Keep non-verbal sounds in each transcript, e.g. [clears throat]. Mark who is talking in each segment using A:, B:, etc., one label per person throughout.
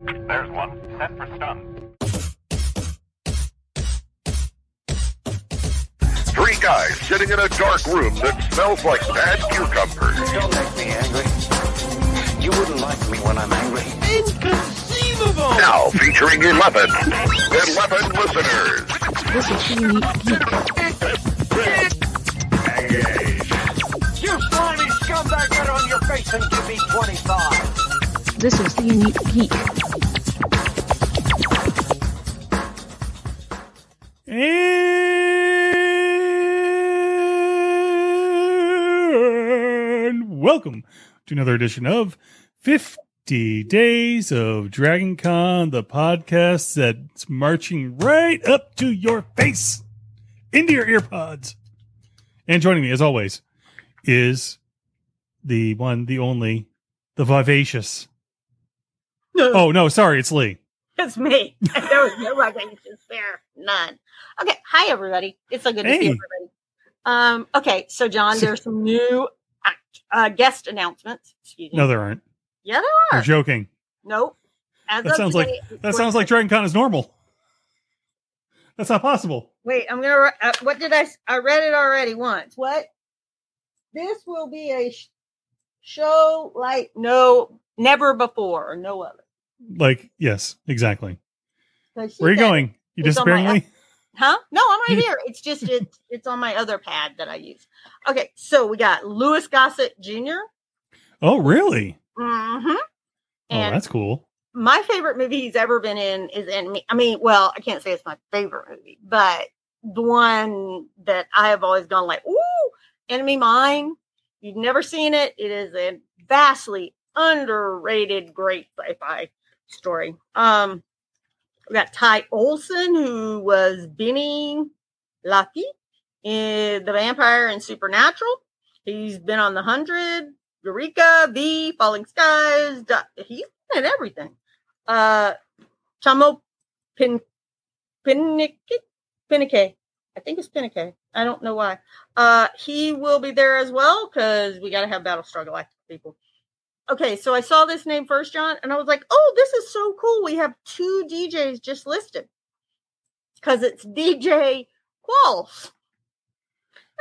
A: There's one. Set for stun.
B: Three guys sitting in a dark room that smells like bad cucumbers.
C: Don't make me angry. You wouldn't like me when I'm angry.
D: Inconceivable!
B: Now featuring 11. 11 listeners.
E: This is the Unique Geek.
C: You slimy scumbag, get on your face and give me 25.
E: This is the Unique Geek.
F: Welcome to another edition of 50 Days of Dragon Con, the podcast that's marching right up to your face, into your earpods. And joining me, as always, is the one, the only, the vivacious. Oh, no, sorry, it's Lee.
G: It's me. [laughs] there was no vivacious there. None. Okay. Hi, everybody. It's so good to see everybody. Um, okay. So, John, there's some new uh, guest announcements. Excuse me.
F: No, there aren't.
G: yeah, there are.
F: You're joking.
G: Nope. As
F: That
G: of
F: sounds like that sounds like Dragon Con is normal. That's not possible.
G: Wait, I'm gonna. Uh, what did I? I read it already once. What? This will be a sh- show like no, never before, or no other.
F: Like, yes, exactly.
G: she
F: Where are you going? You
G: it's on my
F: disappearing, Lee?
G: Huh? No, I'm right here. It's just it's it's on my other pad that I use. Okay, so we got Louis Gossett Jr.
F: Oh, really?
G: Mm-hmm.
F: Oh,
G: And
F: that's cool.
G: my favorite movie he's ever been in is Enemy. I mean, well, I can't say it's my favorite movie, but the one that I have always gone like, ooh, Enemy Mine. You've never seen it. It is a vastly underrated, great sci-fi story. Um, we got Ty Olsson, who was Benny Lucky in The Vampire and Supernatural. He's been on The Hundred, Eureka, V, Falling Skies. He's been in everything. Uh, Chamo Pin. I think it's Pinnick. I don't know why. Uh, he will be there as well because we got to have Battlestar Galactica people. Okay, so I saw this name first, John, and I was like, "Oh, this is so cool! We have two DJs just listed because it's DJ Qualls."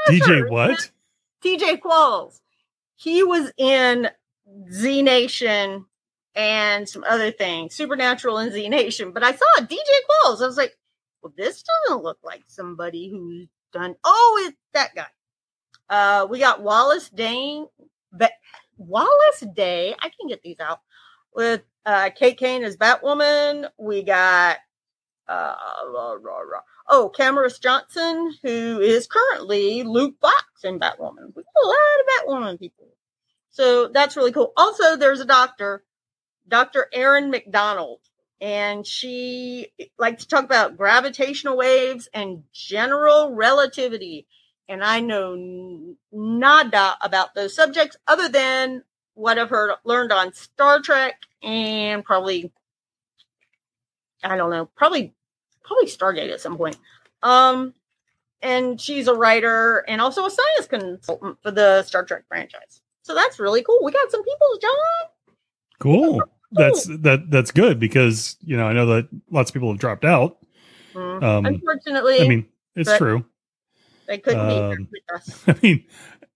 G: That's
F: DJ
G: her.
F: what?
G: TJ Qualls. He was in Z Nation and some other things, Supernatural and Z Nation. But I saw DJ Qualls. I was like, well, this doesn't look like somebody who's done. Oh, it's that guy. Uh, we got Wallis Dane, but Wallis Day. I can get these out with uh, Kate Kane as Batwoman. We got uh, rah, rah, rah. oh Camrus Johnson, who is currently Luke Fox in Batwoman. We got a lot of Batwoman people, so that's really cool. Also, there's a doctor, Dr. Erin Macdonald, and she likes to talk about gravitational waves and general relativity. And I know nada about those subjects other than what I've heard learned on Star Trek and probably I don't know, probably probably Stargate at some point. Um and she's a writer and also a science consultant for the Star Trek franchise. So that's really cool. We got some people, John.
F: Cool. That's that. That's good because you know I know that lots of people have dropped out.
G: Mm.
F: Um,
G: Unfortunately,
F: I mean, it's true.
G: They couldn't be here
F: um,
G: with us. [laughs]
F: I mean,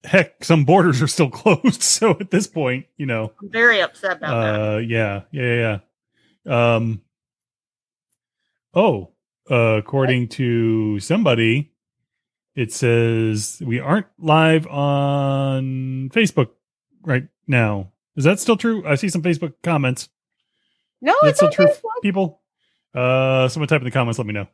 F: heck, some borders are still [laughs] closed. So at this point, you know,
G: I'm very upset about that.
F: uh, yeah, yeah, yeah. yeah. Um. Oh, uh, according to somebody, it says we aren't live on Facebook right now. Is that still true? I see some Facebook comments.
G: No,
F: Is that
G: it's
F: still
G: on
F: true,
G: Facebook.
F: people? Uh, someone type in the comments. Let me know.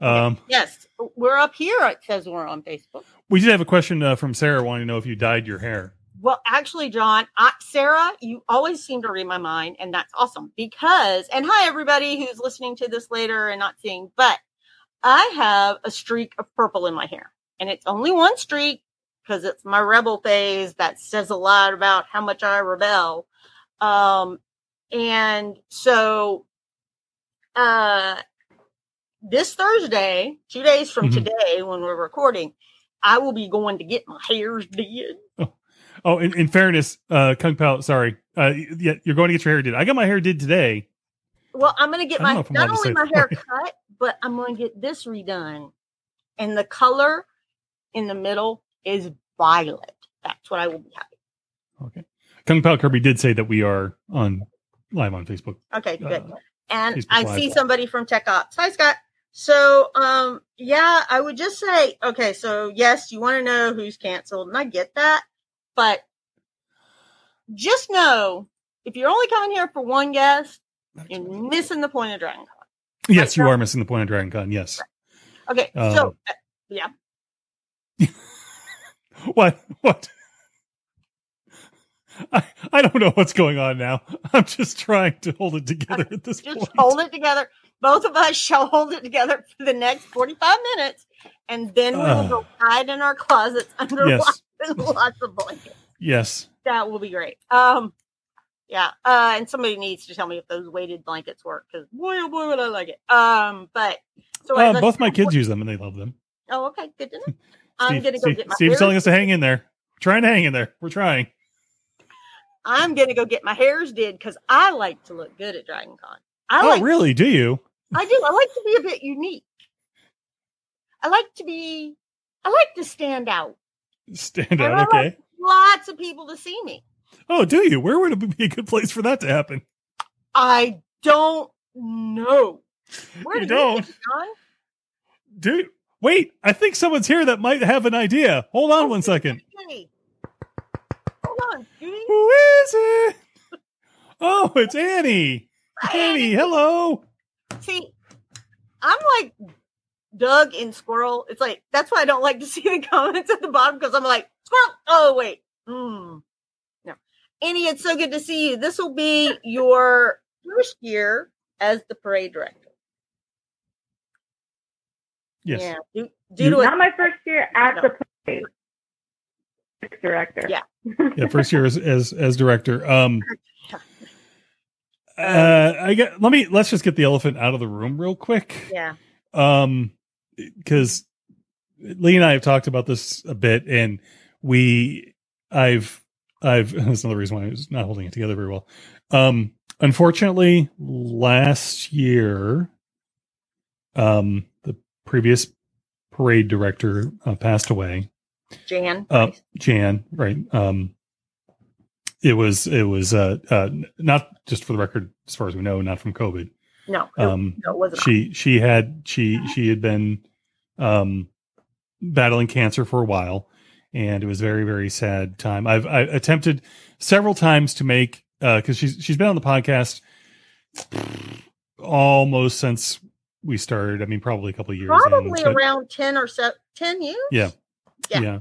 F: Um,
G: Yes, we're up here. It says we're on Facebook.
F: we did have a question uh, from Sarah wanting to know if you dyed your hair.
G: Well, actually, John, I, Sarah, you always seem to read my mind, and that's awesome because, and hi, everybody who's listening to this later and not seeing, but I have a streak of purple in my hair, and it's only one streak because it's my rebel phase that says a lot about how much I rebel. Um, and so, uh, this Thursday, two days from
F: Mhm.
G: today, when we're recording, I will be going to get my hairs did.
F: Oh, in, in fairness, uh, Kung Pao, sorry. Uh, yeah, you're going to get your hair did. I got my hair did today.
G: well, I'm gonna get
F: I don't know
G: my not only my hair cut, but I'm gonna get this redone. And the color in the middle is violet. That's what I will be having.
F: Okay. Kung Pao Kirby did say that we are on live on Facebook.
G: Okay, good.
F: Uh,
G: and
F: Facebook
G: I
F: Live.
G: see somebody from Tech Ops. Hi, Scott. So, um, yeah, I would just say, okay, so yes, you want to know who's canceled, and I get that, but just know if you're only coming here for one guest, you're missing the point of Dragon Con.
F: yes, you
G: Right.
F: are missing the point of Dragon Con. Yes.
G: Okay,
F: Um,
G: so uh, yeah, [laughs]
F: What? What? I, I don't know what's going on now. I'm just trying to hold it together at this
G: just
F: point.
G: Just hold it together. Both of us shall hold it together for the next 45 minutes, and then we will
F: Ugh.
G: go hide in our closets [laughs] under
F: Yes.
G: lots and lots of blankets.
F: Yes.
G: That will be great. Um, yeah. Uh, and somebody needs to tell me if those weighted blankets work because boy, oh boy, would I like it. Um, but so
F: Uh, both my kids use them and they love them.
G: Oh, okay, good to know. [laughs] I'm gonna go
F: Steve-
G: get my.
F: Steve's telling us to hang in there. We're trying to hang in there. We're trying.
G: I'm gonna go get my hairs did because I like to look good at Dragon Con. I
F: oh,
G: like.
F: really? Do you?
G: I do. I like to be a bit unique. I like to be. I like to stand out.
F: Stand out.
G: like
F: Okay.
G: Lots of people to see me.
F: Oh, do you? Where would it be a good place for that to happen?
G: I don't know. Where
F: You
G: do
F: don't?
G: think,
F: Dude, wait. I think someone's here that might have an idea. Hold on oh, one second.
G: Hey. Hold on, Judy.
F: Who is it? Oh, it's Annie. Annie, hello.
G: See, I'm like Doug in Squirrel. It's like that's why I don't like to [laughs] see the comments at the bottom because I'm like Squirrel. Oh wait, hmm. No, Annie, it's so good to see you. This will be your first year as the parade director.
F: Yes.
G: Yeah, due, due
F: You-
G: to a,
H: Not my first year at
G: No.
H: the parade Director.
G: Yeah.
F: Yeah, first year as as, as director. Um [laughs] uh I get let me let's just get the elephant out of the room real quick.
G: yeah.
F: um because lee and i have talked about this a bit and we i've i've [laughs] that's another reason why i was not holding it together very well um unfortunately last year um the previous parade director uh, passed away
G: Jan.
F: uh, Jan, right? Um, it was it was uh, uh, not just for the record, as far as we know, not from COVID.
G: no,
F: Um,
G: no, it wasn't.
F: she she had she she had been um, battling cancer for a while, and it was a very very sad time. I've I attempted several times to make uh because she's she's been on the podcast almost since we started. I mean, probably a couple of years.
G: Probably
F: but-
G: around ten or so, ten years.
F: yeah.
G: Yeah.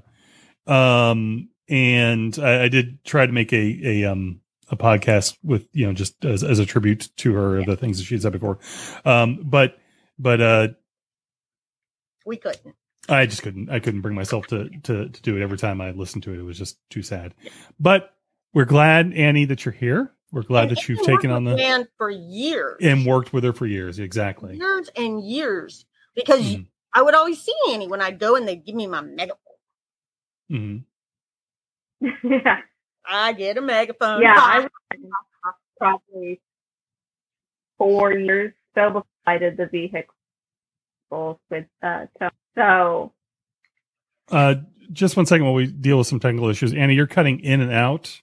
F: Yeah. Um, and I, I did try to make a, a, um, a podcast with, you know, just as, as a tribute to her, of the things that she had said before. Um, but, but, uh,
G: We couldn't.
F: I just couldn't, I couldn't bring myself to, to, to do it every time I listened to it. It was just too sad, but we're glad, Annie, that you're here. We're glad
G: And
F: that you've taken on the,
G: Jan for years
F: and worked with her for years. Exactly.
G: years and years because
F: Mhm.
G: I would always see Annie when I'd go and they'd give me my megaphone.
F: Mhm.
H: Yeah.
G: I get a megaphone.
H: Yeah, I was probably four years so before I did the vehicle with uh so, so
F: Uh, just one second while we deal with some technical issues. Annie, you're cutting in and out.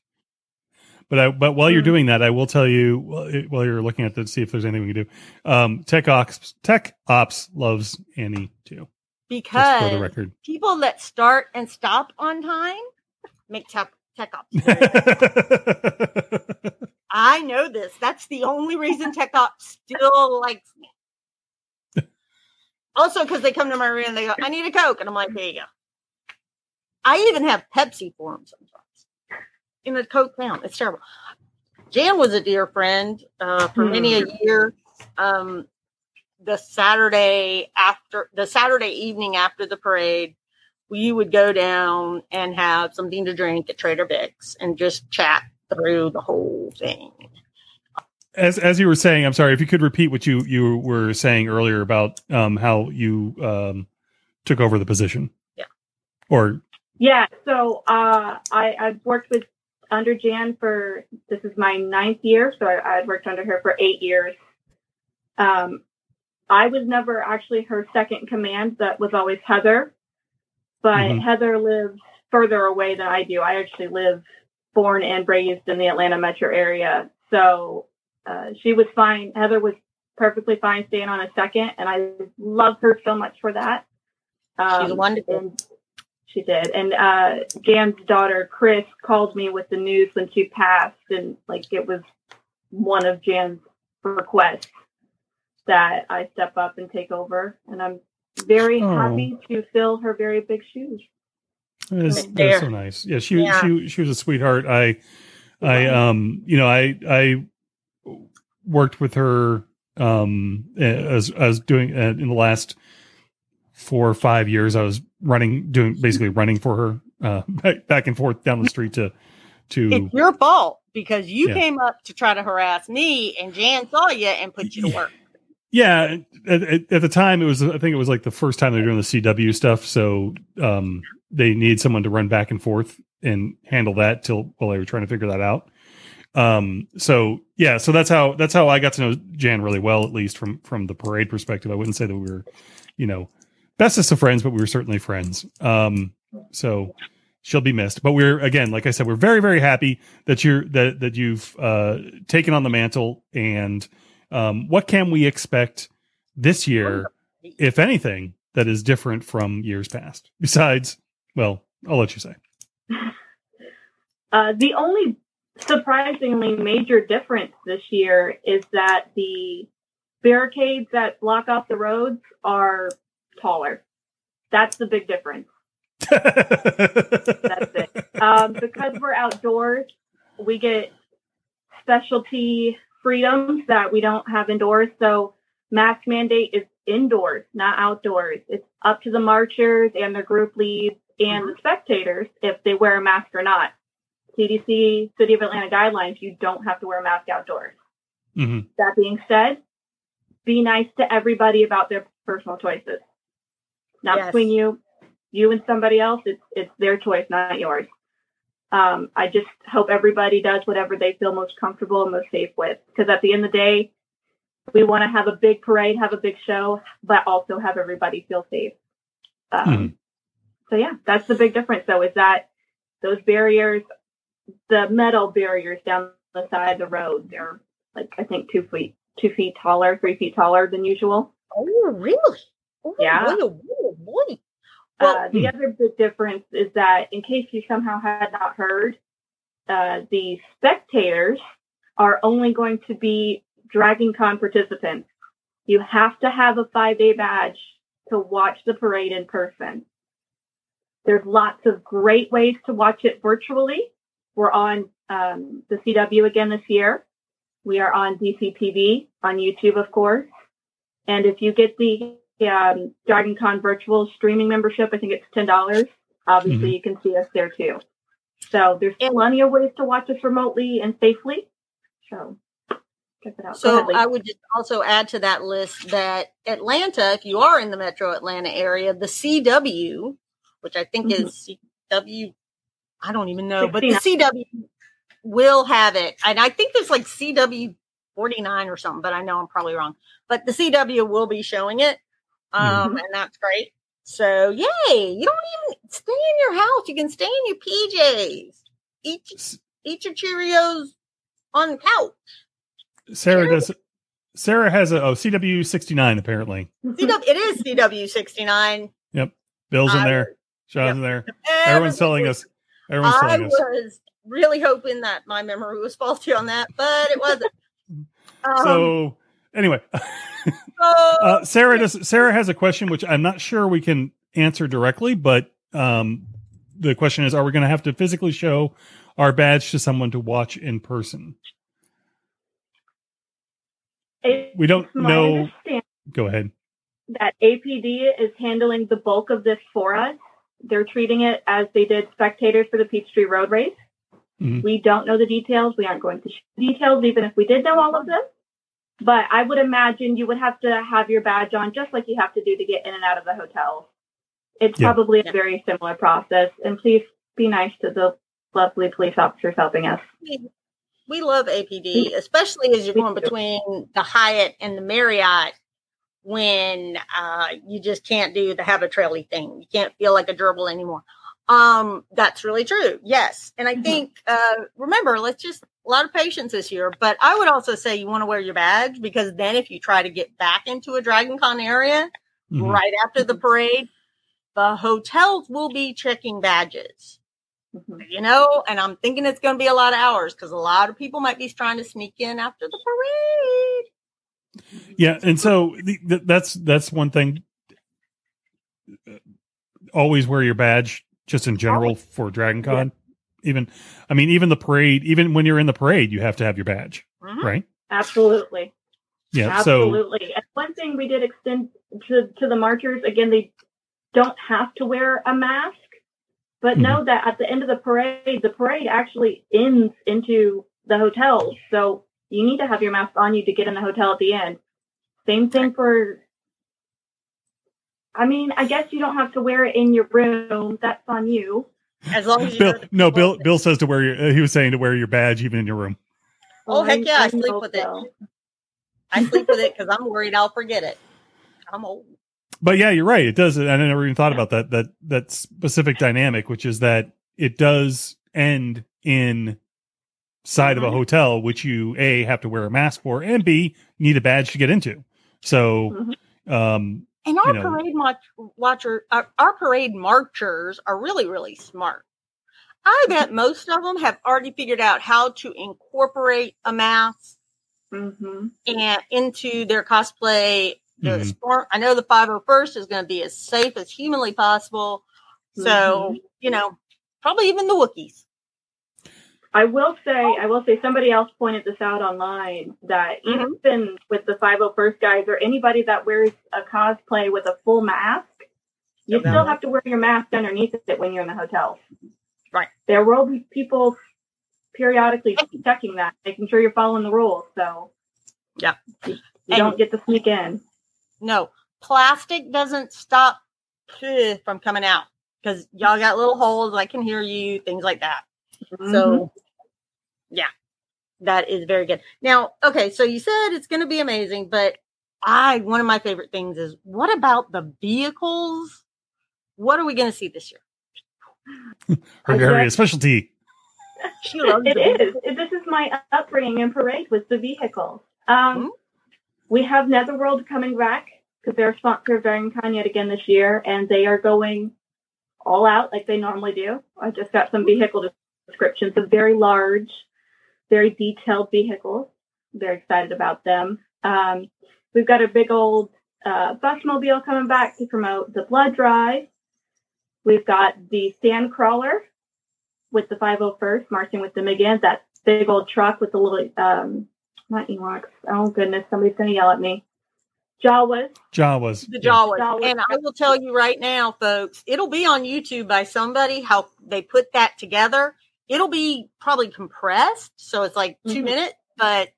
F: But I, but while you're
H: Hmm.
F: doing that, I will tell you while while you're looking at to see if there's anything we can do. Um, Tech Ops, Tech Ops loves Annie too. Just for the
G: because
F: record.
G: people that start and stop on time make tech, tech ops. [laughs] I know this. That's the only reason tech ops still likes me. Also, because they come to my room and they go, I need a Coke. And I'm like, here you go. I even have Pepsi for them sometimes in the Coke town. It's terrible. Jan was a dear friend uh, for many a year. Um, the Saturday after the Saturday evening after the parade, we would go down and have something to drink at Trader Vic's and just chat through the whole thing.
F: as as you were saying, I'm sorry if you could repeat what you you were saying earlier about um how you um took over the position.
G: Yeah.
F: Or
H: yeah, so uh I I've worked with under Jan for this is my ninth year, so I, I've worked under her for eight years. Um, I was never actually her second command. That was always Heather. But
F: Mhm.
H: Heather lives further away than I do. I actually live born and raised in the Atlanta metro area. So uh, she was fine. Heather was perfectly fine staying on a second, and I love her so much for that. Um,
G: She's wonderful.
H: She did. And uh, Jan's daughter, Chris, called me with the news when she passed, and like it was one of Jan's requests that I step up and take over. And I'm very
F: Oh.
H: happy to fill her very big shoes.
F: That's, that's so nice. Yeah, she
G: Yeah.
F: she she was a sweetheart. I I um you know I I worked with her um as as doing uh, in the last four or five years. I was running doing basically running for her uh back, back and forth down the street to to
G: It's your fault because you
F: Yeah.
G: came up to try to harass me, and Jan saw you and put you to work.
F: Yeah, at, at, the time it was I think it was like the first time they were doing the CW stuff, so um, they needed someone to run back and forth and handle that till while they were trying to figure that out. Um, so yeah, so that's how that's how I got to know Jan really well, at least from from the parade perspective. I wouldn't say that we were, you know, bestest of friends, but we were certainly friends. Um, so she'll be missed. But we're again, like I said, we're very very happy that you're that that you've uh, taken on the mantle and um, what can we expect this year, if anything, that is different from years past? Besides, well, I'll let you say.
H: Uh, the only surprisingly major difference this year is that the barricades that block off the roads are taller. That's the big difference. [laughs] That's it. Um, because we're outdoors, we get specialty freedoms that we don't have indoors. So mask mandate is indoors, not outdoors. It's up to the marchers and their group leads and the spectators if they wear a mask or not. CDC, City of Atlanta guidelines, you don't have to wear a mask outdoors.
F: hmm
H: That being said, be nice to everybody about their personal choices. Not
G: Yes.
H: between you, you and somebody else. It's it's their choice, not yours. Um, I just hope everybody does whatever they feel most comfortable and most safe with. Because at the end of the day, we want to have a big parade, have a big show, but also have everybody feel safe. Um,
F: Mhm.
H: So yeah, that's the big difference. Though is that those barriers, the metal barriers down the side of the road, they're like I think two feet, two feet taller, three feet taller than usual.
G: Oh, really? Oh,
H: Yeah.
G: Boy, oh, boy, oh, boy.
H: Uh, the other big difference is that, in case you somehow had not heard, uh, the spectators are only going to be Dragon Con participants. You have to have a five day badge to watch the parade in person. There's lots of great ways to watch it virtually. We're on um, the CW again this year. We are on DCTV on YouTube, of course. And if you get the um, Dragon Con virtual streaming membership, I think it's ten dollars. Obviously,
F: Mhm.
H: you can see us there too. So there's plenty of ways to watch us remotely and safely. So check it out.
G: So
H: ahead,
G: I would just also add to that list that Atlanta, if you are in the metro Atlanta area, the CW, which I think
H: Mhm.
G: is CW, I don't even know, but the CW will have it. And I think there's like CW 49 or something, but I know I'm probably wrong. But the CW will be showing it. Um, and that's great. So yay. You don't even stay in your house. You can stay in your PJs. Eat, eat your Cheerios on the couch.
F: Sarah does. Sarah has a oh CW sixty nine apparently.
G: CW, it is CW 69.
F: Yep, Bill's in
G: I
F: there. Sean's in there. Everyone's telling us. Everyone's
G: I
F: telling us.
G: was really hoping that my memory was faulty on that, but it wasn't. [laughs] Um,
F: So anyway, [laughs] uh, Sarah does. Sarah has a question which I'm not sure we can answer directly, but um, the question is: Are we going to have to physically show our badge to someone to watch in person?
H: It's
F: We don't
H: my
F: know. Go ahead.
H: that APD is handling the bulk of this for us. They're treating it as they did spectators for the Peachtree Road Race.
F: Mhm.
H: We don't know the details. We aren't going to share details, even if we did know all of them. But I would imagine you would have to have your badge on just like you have to do to get in and out of the hotel. It's
F: Yeah.
H: probably a very similar process. And please be nice to the lovely police officers helping us.
G: we we love APD, especially as you're going between the Hyatt and the Marriott when uh, you just can't do the have a traily thing. You can't feel like a gerbil anymore. Um, that's really true. Yes. And I think, uh, remember, let's just, a lot of patience this year, but I would also say you want to wear your badge because then if you try to get back into a Dragon Con area
F: Mhm.
G: right after the parade, the hotels will be checking badges,
H: Mhm.
G: you know, and I'm thinking it's going to be a lot of hours because a lot of people might be trying to sneak in after the parade.
F: Yeah, and so the, th- that's that's one thing. Always wear your badge, just in general for Dragon Con. Even, I mean, even the parade. Even when you're in the parade, you have to have your badge,
G: Mhm.
F: right?
H: Absolutely.
F: Yeah. So
H: Absolutely. And one thing we did extend to, to the marchers, again, they don't have to wear a mask, but
F: Mm-hmm.
H: know that at the end of the parade, the parade actually ends into the hotels. So you need to have your mask on you to get in the hotel at the end. Same thing for, I mean, I guess you don't have to wear it in your room. That's on you.
G: As long as you
F: Bill,
G: know
F: no, Bill. Bill says to wear your. Uh, he was saying to wear your badge even in your room.
G: Oh, heck yeah, I sleep
H: know
G: with it. I sleep with it [laughs] because I'm worried I'll forget it. I'm old.
F: But yeah, you're right. It does. I never even thought about that. That that specific dynamic, which is that it does end in side of a
H: Mhm.
F: hotel, which you a have to wear a mask for, and b need a badge to get into. So,
H: Mhm.
F: um,
G: And our
F: You know.
G: parade watch, watcher, our, our parade marchers are really, really smart. I bet [laughs] most of them have already figured out how to incorporate a mask
H: Mhm.
G: and into their cosplay. The
F: Mhm.
G: storm, I know the 501st is going to be as safe as humanly possible. So, you know, probably even the Wookiees.
H: I will say, I will say, somebody else pointed this out online that
G: Mhm.
H: even with the 501st guys or anybody that wears a cosplay with a full mask, you still have to wear your mask underneath it when you're in the hotel.
G: Right.
H: There will be people periodically checking that, making sure you're following the rules. So,
G: Yeah.
H: you, you
G: And-
H: don't get to sneak in.
G: No, plastic doesn't stop from coming out because y'all got little holes. I can hear you, things like that.
H: Mm-hmm.
G: So, yeah, that is very good. Now, okay, so you said it's going to be amazing, but I one of my favorite things is what about the vehicles? What are we going to see this year? [laughs]
F: her area of specialty. [laughs]
G: She loves
H: It
G: the
H: is. This is my upbringing in parade with the vehicles. Um,
G: Hmm?
H: We have Netherworld coming back because they're a sponsor of Dragon Con yet again this year, and they are going all out like they normally do. I just got some vehicle descriptions of very large, very detailed vehicles. Very excited about them. Um, we've got a big old uh, busmobile coming back to promote the blood drive. We've got the sand crawler with the 501st marching with them again. That big old truck with the little, um, not Ewoks. Oh goodness, somebody's going to yell at me. Jawas.
F: Jawas.
G: the Jawas.
H: Jawas.
G: And I will tell you right now, folks, it'll be on YouTube by somebody how they put that together. It'll be probably compressed, so it's like 2
H: Mhm.
G: minutes, but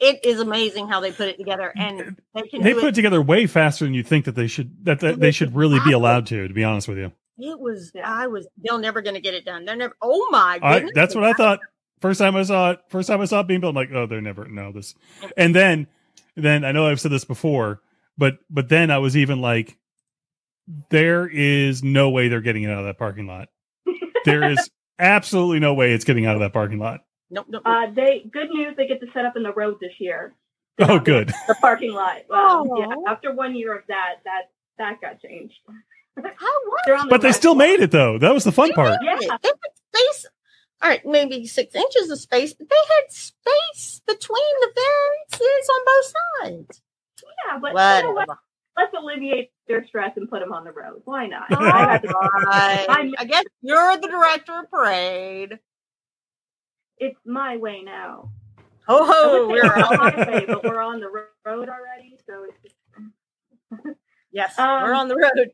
G: it is amazing how they put it together, and they can
F: They put it
G: it.
F: together way faster than you think that they should. That, that they should really be allowed to. To be honest with you,
G: It was. I was. They're never going to get it done. They're never. Oh my
F: I,
G: goodness!
F: that's what I thought. First time I saw it. First time I saw it being built, I'm like, oh, they're never no this. And then, then I know I've said this before, but but then I was even like, there is no way they're getting it out of that parking lot. There is absolutely no way it's getting out of that parking lot.
G: Nope, nope.
H: Uh, they good news. They get to set up in the road this year.
F: Oh, good. [laughs]
H: The parking lot. Um,
G: Oh.
H: yeah, after one year of that, that that got changed. [laughs]
G: How was
H: the
F: But they still
H: line.
F: made it though. That was the fun part.
H: Yeah.
G: They had space. All right, maybe six inches of space, but they had space between the fences on both sides.
H: Yeah, but you know what?
G: Whatever.
H: Let's alleviate their stress and put them on the road. Why not?
G: All
H: I have to-
G: right.
H: I'm-
G: I guess you're the director of parade.
H: it's my way now.
G: Ho ho, we're on.
H: highway, but we're on the road already, so just, [laughs]
G: Yes,
H: Um,
G: we're on the road.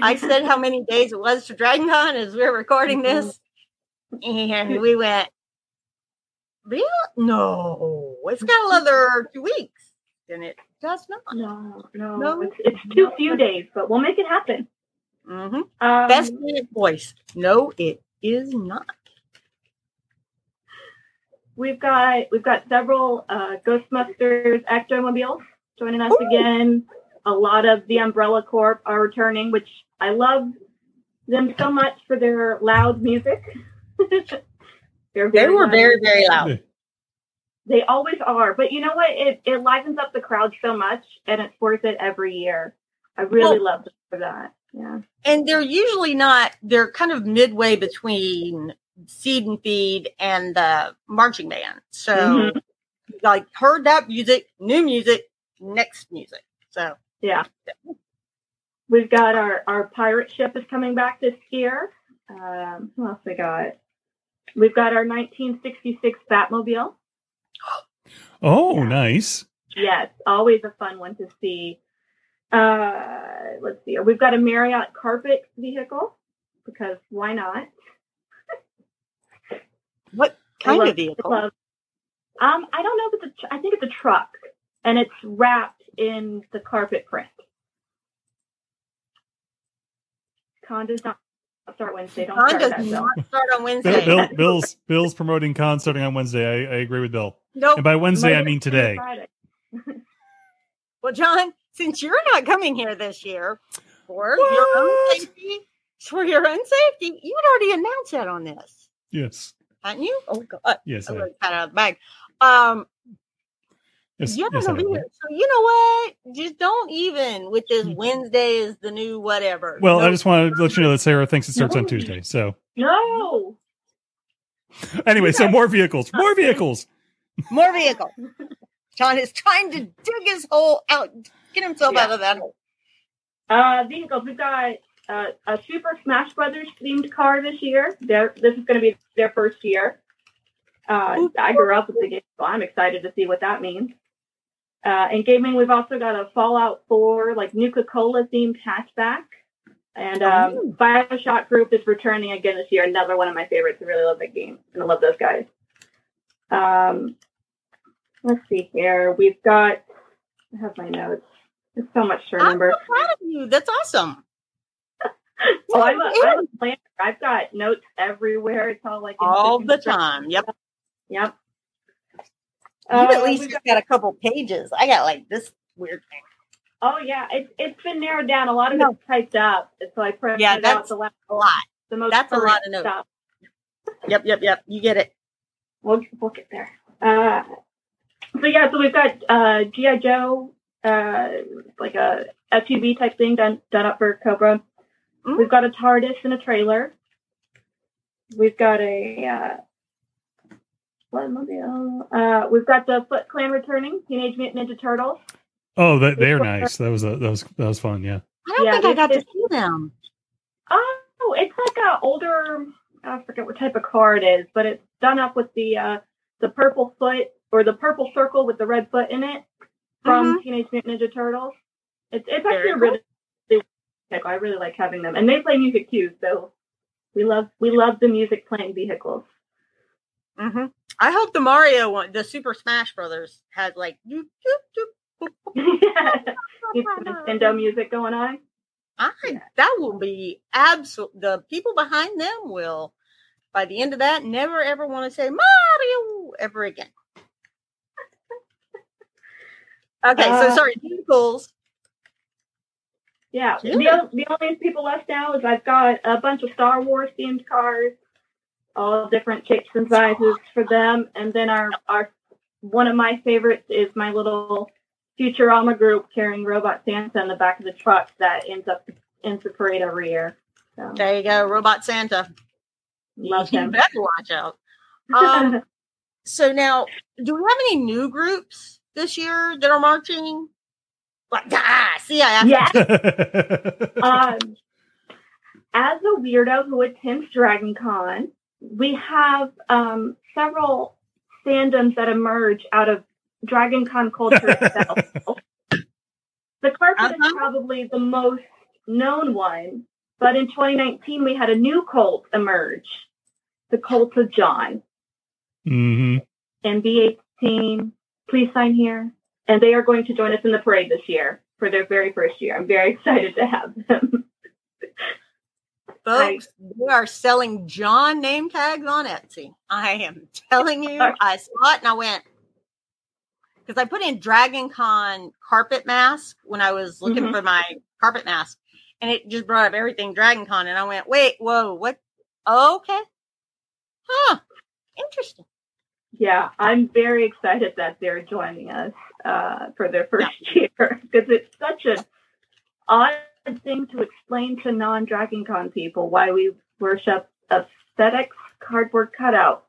G: I said how many [laughs] days it was to Dragon Con as we are recording this, and we went, Real? No, it's got another two weeks. And it does not.
H: no, no,
G: No.
H: it's, it's too few days, but we'll make it happen.
G: Mm-hmm.
H: Um,
G: Best voice. No, it is not.
H: we've got we've got several uh, Ghostbusters Ectomobiles joining us
G: Ooh.
H: again. A lot of the Umbrella Corp are returning, which I love them so much for their loud music. [laughs] They're
G: They were
H: loud.
G: very, very loud.
H: They always are, but you know what? It it livens up the crowd so much, and it's worth it every year. I really
G: Well-
H: love them for that. Yeah.
G: And they're usually not, they're kind of midway between seed and feed and the marching band. So,
H: Mhm.
G: like, heard that music, new music, next music. So,
H: Yeah. We've got our, our pirate ship is coming back this year. Um, who else we got? We've got our 1966 Batmobile.
F: Oh, nice.
H: Yes, always a fun one to see. Uh, let's see. We've got a Marriott carpet vehicle because why not? [laughs]
G: what
H: I
G: kind
H: love-
G: of vehicle?
H: love- Um, I don't know but it's tr- I think it's a truck, and it's wrapped in the carpet print. Con does not start Wednesday. Don't
G: Con
H: start
G: does
H: that, Bill.
G: not start on Wednesday.
F: Bill, Bill's Bill's promoting con starting on Wednesday. I, I agree with Bill.
G: Nope.
F: And by Wednesday, I mean today. [laughs]
G: Well, John, since you're not coming here this year for your own safety, for your own safety, you had already announced that on this,
F: Yes,
G: hadn't you? Oh God,
F: yes,
G: I
F: I-
G: really out of the bag. Um,
F: yes,
G: you're
F: yes,
G: gonna be
F: have.
G: So you know what? Just don't even with this Wednesday is the new whatever.
F: Well, I just want to let you know that Sarah thinks it starts on Tuesday. So
H: No. [laughs]
F: anyway, so more vehicles, more vehicles.
G: more vehicle. John is trying to dig his hole out, get himself
H: Yeah.
G: out of that hole.
H: Uh, vehicles. We've got uh, a Super Smash Brothers themed car this year. They're, this is going to be their first year. Uh, I grew up with the game, so I'm excited to see what that means. Uh, in gaming, we've also got a Fallout 4 like Nuka Cola themed hatchback. And um,
G: Ooh.
H: Bioshock Group is returning again this year. Another one of my favorites. I really love that game, and I love those guys. Um, let's see here. We've got. I have my notes. There's so much to remember.
G: I'm so proud of you. That's awesome. [laughs]
H: Well, I'm a, I'm a planner. I've got notes everywhere. It's all like in
G: all the time. Yep.
H: Yep.
G: You
H: Uh,
G: at least
H: we've
G: got, a couple pages. I got like this weird thing.
H: Oh yeah, it's it's been narrowed down. A lot of
G: No.
H: it's typed up, so I printed
G: Yeah,
H: out
G: that's
H: the last,
G: A lot.
H: the most.
G: that's a lot of notes.
H: Stuff.
G: Yep, yep, yep. You get it.
H: We'll we'll get there. Uh, so yeah, so we've got uh, GI Joe, uh, like a SUV type thing done done up for Cobra.
G: Mm.
H: We've got a TARDIS and a trailer. We've got a uh. Uh, we've got the Foot Clan returning, Teenage Mutant Ninja Turtles.
F: Oh, that they're nice. That was a, that was that was fun. Yeah.
G: I don't
H: Yeah,
G: think I got to see them.
H: Oh, it's like a older. I forget what type of car it is, but it's done up with the uh, the purple foot or the purple circle with the red foot in it from Teenage Mutant Ninja Turtles. It's it's
G: Very
H: actually a
G: cool.
H: really, really vehicle. I really like having them, and they play music too. So we love we love the music playing vehicles.
G: hmm I hope the Mario one, the Super Smash Brothers, has like. doop, doop, doop, boop, boop. [laughs]
H: Get Nintendo music going on.
G: I that will be absolute. The people behind them will, by the end of that, never ever want to say Mario ever again. [laughs] Okay, so
H: Uh,
G: sorry, vehicles.
H: Yeah.
G: Yeah.
H: The, the only people left now is I've got a bunch of Star Wars themed cars, all different shapes and sizes for them, and then our our one of my favorites is my little Futurama group carrying Robot Santa in the back of the truck that ends up ends the parade every year. So
G: There you go, Robot Santa.
H: love
G: you
H: them.
G: better watch out. Um, [laughs] so now, do we have any new groups this year that are marching? Like, ah, see, I asked
H: yes. [laughs] um, as a weirdo who attends Dragon Con, we have um, several fandoms that emerge out of Dragon Con culture [laughs] itself. the carpet is
G: Uh-huh.
H: probably the most known one, but in 2019 we had a new cult emerge, the Cult of John.
F: hmm
H: MB18, please sign here. And they are going to join us in the parade this year for their very first year. I'm very [laughs] excited to have them.
G: Folks, we are selling John name tags on Etsy. I am [laughs] telling you, I saw it and I went because I put in Dragon Con carpet mask when I was looking
H: Mhm.
G: for my carpet mask, and it just brought up everything Dragon Con, and I went, wait, whoa, what? Okay, huh? Interesting.
H: Yeah, I'm very excited that they're joining us uh, for their first [laughs] year because it's such an odd thing to explain to non-Dragon Con people why we worship a FedEx cardboard cutout.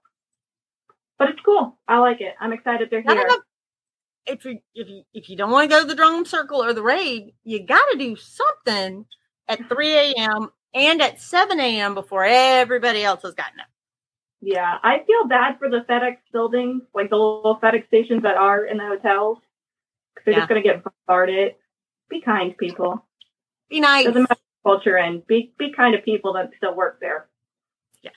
H: But it's cool. I like it. I'm excited they're
G: I
H: here.
G: don't know if you if you if you don't want to go to the drum circle or the raid, you got to do something at 3 a.m. and at 7 a.m. before everybody else has gotten up.
H: Yeah, I feel bad for the FedEx buildings, like the little FedEx stations that are in the hotels. they're
G: Yeah.
H: just going to get bombarded. Be kind, people.
G: Be nice.
H: Doesn't matter culture and be be kind to people that still work there.
G: Yes.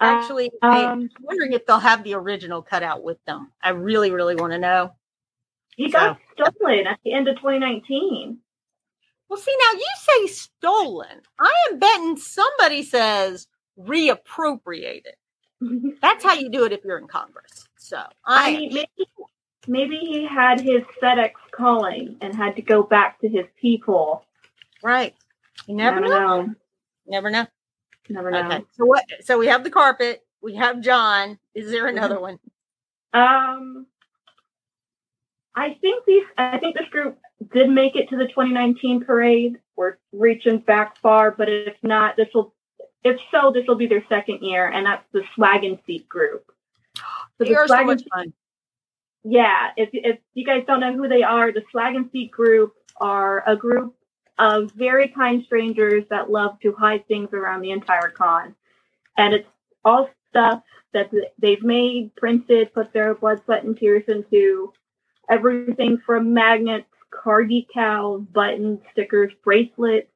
H: Uh,
G: Actually,
H: um,
G: I'm wondering if they'll have the original cutout with them. I really, really want to know.
H: He got stolen at the end of 2019.
G: Well, see, now you say stolen. I am betting somebody says reappropriated. [laughs] That's how you do it if you're in Congress. So I,
H: I mean, maybe, maybe he had his FedEx calling and had to go back to his people.
G: Right. You never
H: Never
G: know.
H: know.
G: Never know.
H: Never know.
G: Okay. So what? So we have the carpet. We have John. Is there another one?
H: Um, I think these. I think this group did make it to the 2019 parade. We're reaching back far, but if not, this will. If so, this will be their second year, and that's the Swag and Seat group. So
G: They are so much
H: and-
G: fun.
H: Yeah, if if you guys don't know who they are, the Swag and Seat group are a group of very kind strangers that love to hide things around the entire con, and it's all stuff that they've made, printed, put their blood, sweat, and tears into. Everything from magnets, car decals, buttons, stickers, bracelets.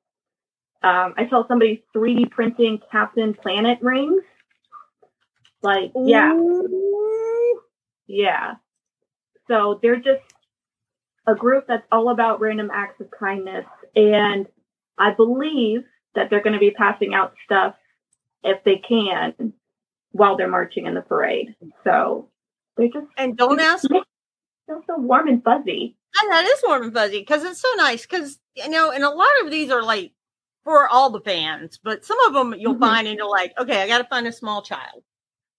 H: Um, I saw somebody 3D printing Captain Planet rings. Like, yeah. Yeah. So they're just a group that's all about random acts of kindness. And I believe that they're going to be passing out stuff if they can while they're marching in the parade. So they're just
G: And don't ask me.
H: feel so warm and fuzzy.
G: And that is warm and fuzzy because it's so nice. Because you know, and a lot of these are like for all the fans, but some of them you'll
H: Mhm.
G: find and you're like, okay, I got to find a small child.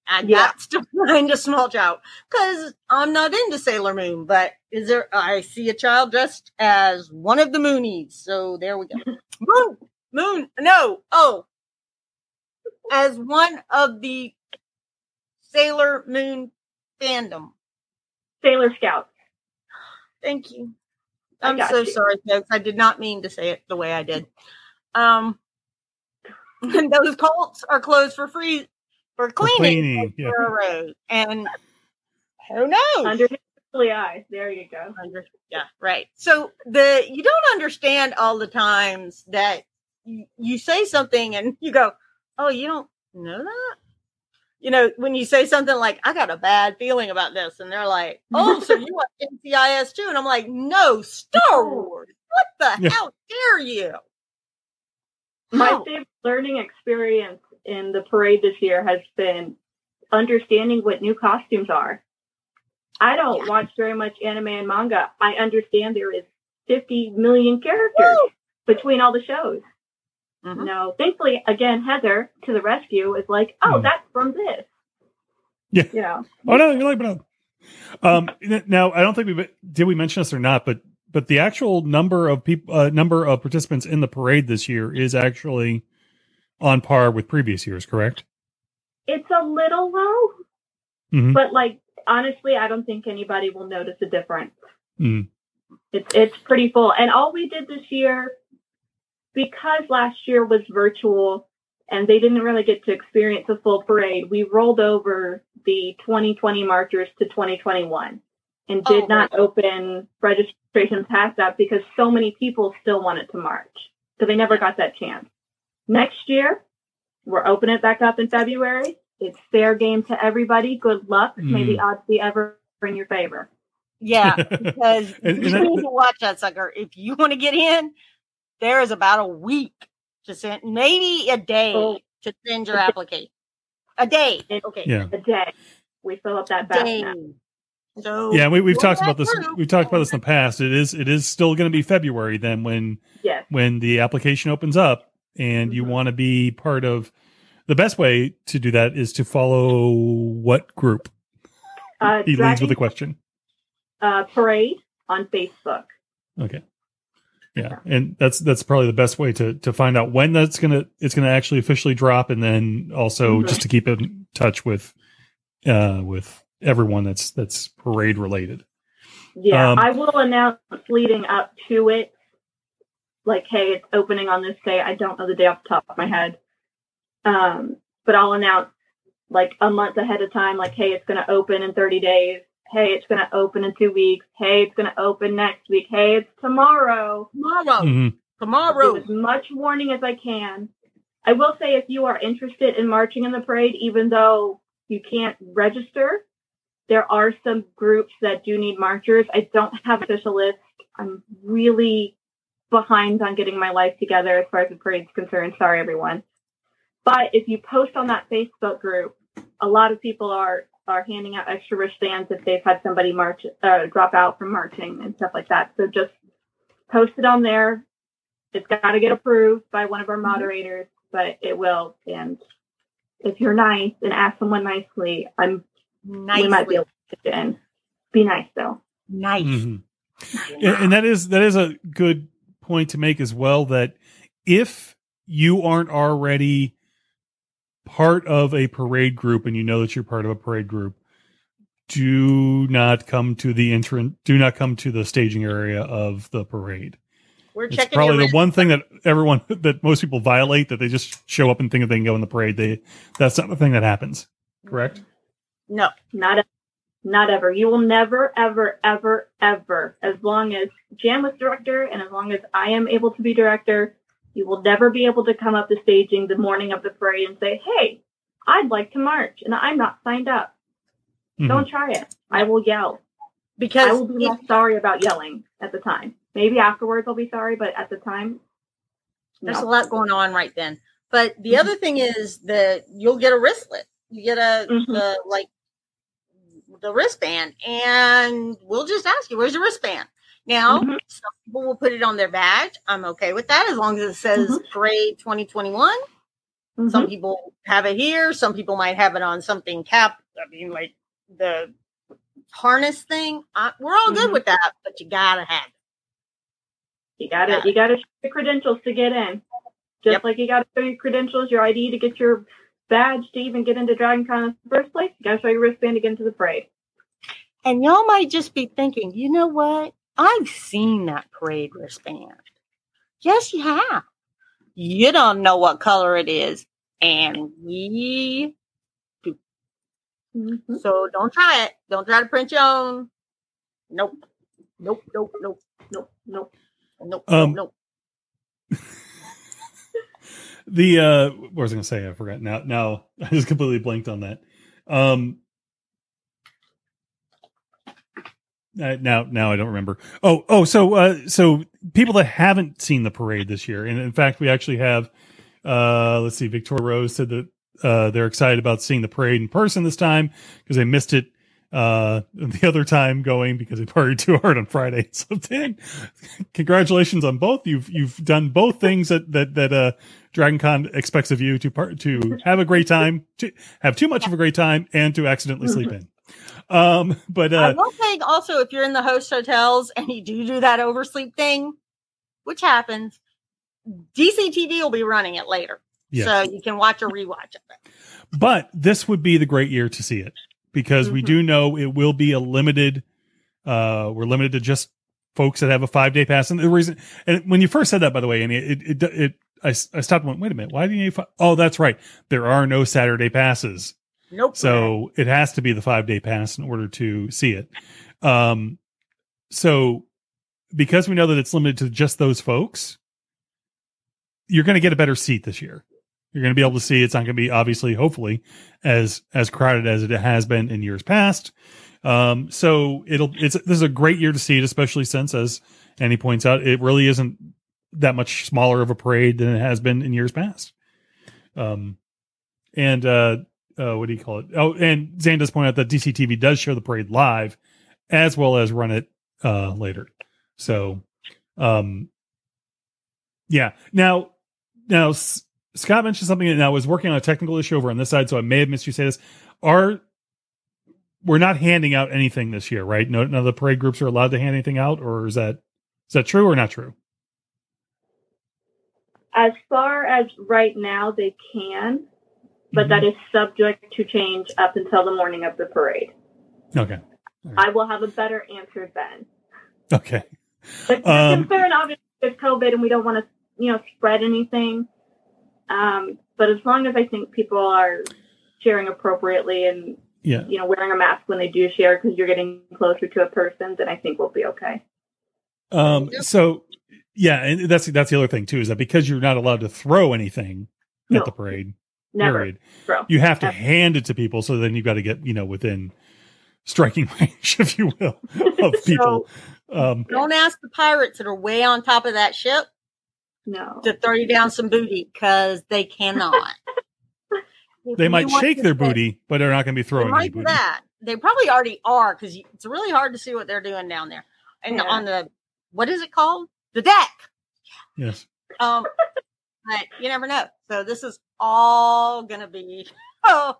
G: And
H: Yeah.
G: that's to find a small child because I'm not into Sailor Moon, but is there? I see a child dressed as one of the Moonies, so there we go. [laughs] Moon, Moon, no, oh, as one of the Sailor Moon fandom.
H: Sailor Scouts.
G: Thank you. I'm so
H: you.
G: sorry, folks. I did not mean to say it the way I did. Um, and [laughs] those cults are closed for free for cleaning,
F: cleaning, yeah.
G: for a road. And who knows?
H: Under his lovely eyes. There you go.
G: Under- yeah, right. So the you don't understand all the times that you, you say something and you go, "Oh, you don't know that." You know, when you say something like, "I got a bad feeling about this," and they're like, [laughs] "Oh, so you want NCIS too?" And I'm like, "No, Star Wars. What the
F: Yeah.
G: hell dare you?"
H: My
G: How?
H: favorite learning experience in the parade this year has been understanding what new costumes are. I don't
G: Yeah.
H: watch very much anime and manga. I understand there is 50 million characters
G: Woo!
H: between all the shows.
G: Mhm.
H: No, thankfully, again, Heather to the rescue is like, oh,
F: Hmm.
H: that's from this.
F: Yeah.
H: You know,
F: Oh no, you're like, but no. Um, now I don't think we did we mention this or not, but but the actual number of people, uh, number of participants in the parade this year is actually on par with previous years, correct?
H: it's a little low,
F: Mhm.
H: but like, honestly, I don't think anybody will notice a difference.
F: Mm.
H: It's it's pretty full. And all we did this year, because last year was virtual and they didn't really get to experience a full parade, we rolled over the 2020 marchers to 2021 and did
G: Oh,
H: not
G: right.
H: open registration past that because so many people still wanted to march. So they never got that chance. Next year, we're opening it back up in February. It's fair game to everybody. Good luck. May the mm. odds be ever in your favor.
G: Yeah, [laughs] because
F: And- and
G: you
F: that-
G: need to watch that sucker. If you want to get in, there is about a week to send, maybe a day
H: Oh.
G: to send your application. A day. Okay.
F: Yeah.
H: A day. We fill up that fast now.
G: So
F: Yeah, we, we've talked about this.
G: true.
F: We've talked about this in the past. It is it is still going to be February then when
H: Yes.
F: when the application opens up, and you
H: Mhm.
F: want to be part of. The best way to do that is to follow what group?
H: Uh, [laughs]
F: He leads with a question.
H: uh, Parade on Facebook.
F: Okay. Yeah, and that's that's probably the best way to to find out when that's gonna it's gonna actually officially drop, and then also
H: Mhm.
F: just to keep in touch with uh with everyone that's that's parade related.
H: Yeah,
F: Um,
H: I will announce leading up to it, like, hey, it's opening on this day. I don't know the day off the top of my head, um, but I'll announce like a month ahead of time, like, hey, it's going to open in 30 days. Hey, it's going to open in two weeks. Hey, it's going to open next week. Hey, it's tomorrow.
G: tomorrow,
F: Mhm.
G: tomorrow.
H: Give as much warning as I can. I will say if you are interested in marching in the parade, even though you can't register, there are some groups that do need marchers. I don't have an official list. I'm really behind on getting my life together as far as the parade's concerned. Sorry, everyone. But if you post on that Facebook group, a lot of people are are handing out extra wristbands if they've had somebody march uh, drop out from marching and stuff like that. So just post it on there. It's got to get approved by one of our moderators, but it will. And if you're nice and ask someone nicely, I'm we might be able to fit in. Be nice though.
G: Nice.
F: Mhm. And, and that is that is a good point to make as well. That if you aren't already part of a parade group and you know that you're part of a parade group, do not come to the entrance. Do not come to the staging area of the parade.
G: We're
F: It's
G: checking
F: probably the one thing that everyone that most people violate that they just show up and think that they can go in the parade. They that's not the thing that happens. Correct.
G: No.
H: Not not ever. You will never, ever, ever, ever, as long as Jan was director and as long as I am able to be director, you will never be able to come up to staging the morning of the parade and say, Hey, I'd like to march and I'm not signed up.
F: Mhm.
H: Don't try it. I will yell.
G: Because
H: I will be less sorry about yelling at the time. Maybe afterwards I'll be sorry, but at the time,
G: There's
H: no.
G: a lot going on right then. But the
H: Mhm.
G: other thing is that you'll get a wristlet. You get a
H: Mhm.
G: the like the wristband, and we'll just ask you, "Where's your wristband?" Now,
H: Mhm.
G: some people will put it on their badge. I'm okay with that as long as it says
H: Mhm.
G: Parade 2021. Some
H: Mhm.
G: people have it here. Some people might have it on something cap. I mean, like the harness thing. I, we're all good
H: Mhm.
G: with that, but you gotta have it.
H: You gotta
G: Yeah.
H: you gotta show your credentials to get in. Just
G: Yep.
H: like you gotta show your credentials, your ID to get your badge to even get into Dragon Con in the first place. You gotta show your wristband to get into the parade.
G: And y'all might just be thinking, you know what? I've seen that parade wristband. Yes, you have. You don't know what color it is, and we.
H: Mm-hmm.
G: So don't try it. Don't try to print your own. Nope. Nope. Nope. Nope.
H: Nope, nope.
G: Nope.
F: Um,
G: nope. [laughs]
F: The uh what was I gonna say? I forgot. Now now [laughs] I just completely blanked on that. Um uh, now now I don't remember. Oh oh so uh so people that haven't seen the parade this year, and in fact we actually have uh let's see, Victoria Rose said that uh they're excited about seeing the parade in person this time because they missed it uh the other time going because they partied too hard on Friday. [laughs] So Dan, congratulations on both. You've you've done both things that that that uh Dragon Con expects of you to part to have a great time, to have too much of a great time, and to accidentally sleep [laughs] in. Um, but uh, I
G: will say also if you're in the host hotels and you do do that oversleep thing, which happens, DCTV will be running it later,
F: Yes.
G: so you can watch a rewatch of it.
F: but this would be the great year to see it because we
H: Mhm.
F: do know it will be a limited. Uh, we're limited to just folks that have a five day pass, and the reason, and when you first said that, by the way, and it it, it, it I stopped and went, wait a minute, why do you need? Five? Oh, that's right, there are no Saturday passes.
G: Nope.
F: So it has to be the five day pass in order to see it. Um, so because we know that it's limited to just those folks, you're going to get a better seat this year. You're going to be able to see it's not going to be obviously, hopefully, as as crowded as it has been in years past. Um, so it'll it's this is a great year to see it, especially since, as Annie points out, it really isn't that much smaller of a parade than it has been in years past. Um, and uh, uh, what do you call it? Oh, and Zan does point out that DCTV does show the parade live, as well as run it uh, later. So, um, yeah. Now, now S- Scott mentioned something, and I was working on a technical issue over on this side, so I may have missed you say this. Are we're not handing out anything this year, right? No, none of the parade groups are allowed to hand anything out, or is that is that true or not true?
H: As far as right now, they can, but that is subject to change up until the morning of the parade.
F: Okay,
H: I will have a better answer then.
F: okay,
H: The, the
F: Um,
H: concern obviously is COVID, and we don't want to, you know, spread anything. Um, but as long as I think people are sharing appropriately and
F: yeah.
H: you know wearing a mask when they do share because you're getting closer to a person, then I think we'll be okay.
F: Um, so yeah, and that's that's the other thing too is that because you're not allowed to throw anything at the parade,
H: Never,
F: period,
H: bro.
F: you have to
H: Never.
F: hand it to people. So then you've got to get you know within striking [laughs] range, if you will, of [laughs] people. um,
G: Don't ask the pirates that are way on top of that ship
H: No.
G: to throw you down some booty because they cannot. [laughs]
F: They might shake their
G: say-
F: booty, but they're not going to be throwing any
G: might do
F: booty.
G: that. They probably already are because it's really hard to see what they're doing down there. And
H: Yeah.
G: on the what is it called? The deck.
F: Yes.
G: Um, but you never know. So this is all gonna be. [laughs] Oh,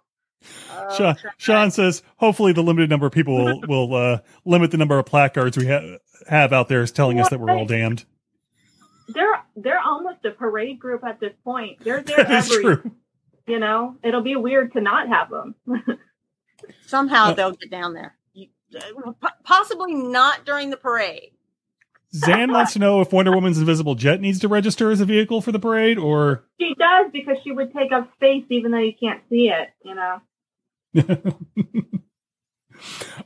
G: oh,
F: Sean. Sean says, hopefully the limited number of people will, [laughs] will uh, limit the number of placards we ha- have out there, is telling us that we're all damned.
H: They're they're almost a parade group at this point. They're [laughs] there
F: That is
H: every.
F: true.
H: You know, it'll be weird to not have them.
G: Somehow
F: Uh,
G: they'll get down there. You, po- possibly not during the parade.
F: Zan wants to know if Wonder Woman's invisible jet needs to register as a vehicle for the parade, or
H: she does because she would take up space even though you can't see it. You know.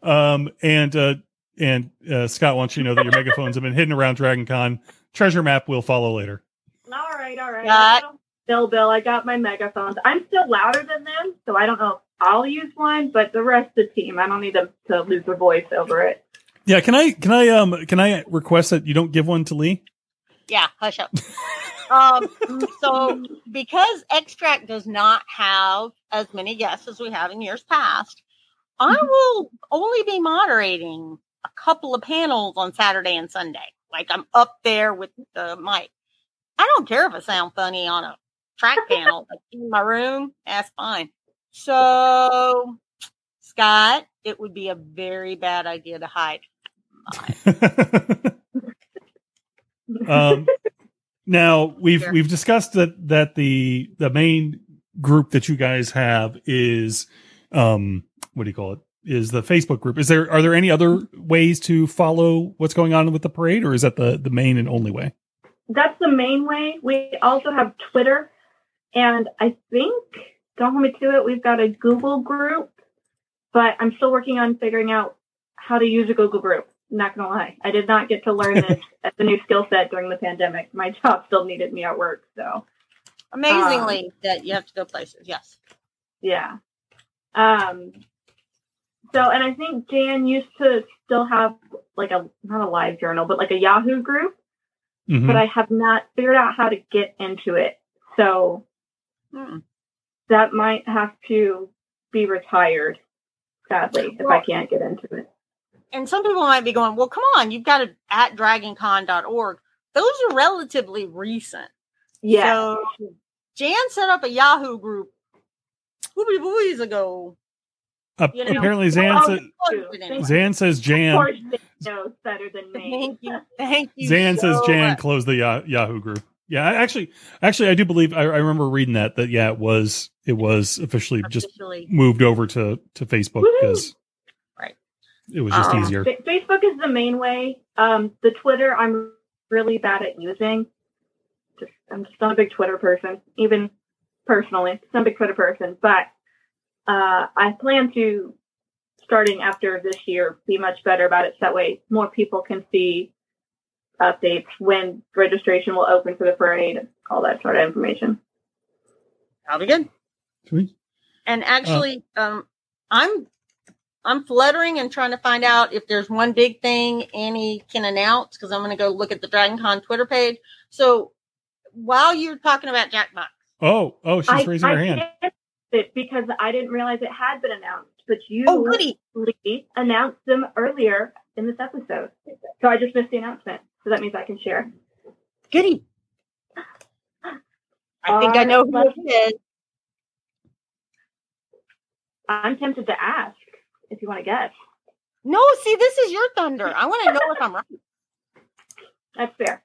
H: [laughs]
F: um, and uh, and uh, Scott wants you to know that your megaphones have been hidden around Dragon Con. Treasure map will follow later.
H: All right, all right.
G: Got-
H: Bill, Bill, I got my megaphones. I'm still louder than them, so I don't know if I'll use one, but the rest of the team, I don't need them to lose their voice over it.
F: Yeah, can I can I um can I request that you don't give one to Lee?
G: Yeah, hush up. um, so because Extract does not have as many guests as we have in years past, I will only be moderating a couple of panels on Saturday and Sunday. Like I'm up there with the mic. I don't care if I sound funny on a track [laughs] panel like in my room. That's fine. So, Scott, it would be a very bad idea to hide. [laughs]
F: um, now we've
G: Sure.
F: we've discussed that that the the main group that you guys have is um what do you call it is the Facebook group. Is there are there any other ways to follow what's going on with the parade, or is that the the main and only way?
H: That's the main way. We also have Twitter, and I think, don't hold me to it, we've got a Google group, but I'm still working on figuring out how to use a Google group. Not gonna lie, I did not get to learn [laughs] this as a new skill set during the pandemic. My job still needed me at work, so
G: Amazingly, that you have to go places. Yes.
H: yeah. Um. So, and I think Jan used to still have like a not a live journal, but like a Yahoo group.
F: Mhm.
H: but I have not figured out how to get into it. So
G: Hmm.
H: that might have to be retired, sadly, if I can't get into it.
G: And some people might be going, well, come on, you've got it at dragoncon.org. Those are relatively recent.
H: Yeah.
G: So Jan set up a Yahoo group whoopie boys ago.
F: Uh,
G: you know-
F: apparently, Zan says.
G: Anyway.
F: Zan says
H: of
F: Jan
H: course, knows better than me.
G: Thank you. [laughs] Thank you.
F: Zan says Jan
G: much.
F: closed the Ya- Yahoo group. Yeah, I actually, actually, I do believe I, I remember reading that that yeah, it was it was officially just moved over to to Facebook because
G: Right.
F: It was just
G: Um,
F: easier.
H: Fa- Facebook is the main way. Um, the Twitter, I'm really bad at using. Just, I'm just not a big Twitter person, even personally. Just not a big Twitter person, but uh, I plan to, starting after this year, be much better about it. So that way, more people can see updates when registration will open for the parade, and all that sort of information.
G: That'll be good.
F: Sweet.
G: And actually, um, I'm I'm fluttering and trying to find out if there's one big thing Annie can announce because I'm going to go look at the Dragon Con Twitter page. So while you're talking about Jackbox,
F: Oh, oh, she's
H: I,
F: raising her hand.
H: it because I didn't realize it had been announced, but you
G: oh goody,
H: Lee, announced them earlier in this episode. So I just missed the announcement. So that means I can share.
G: goody. I think I know who it is.
H: I'm tempted to ask if you want to guess.
G: No, see, this is your thunder. I want to know if I'm right.
H: That's fair.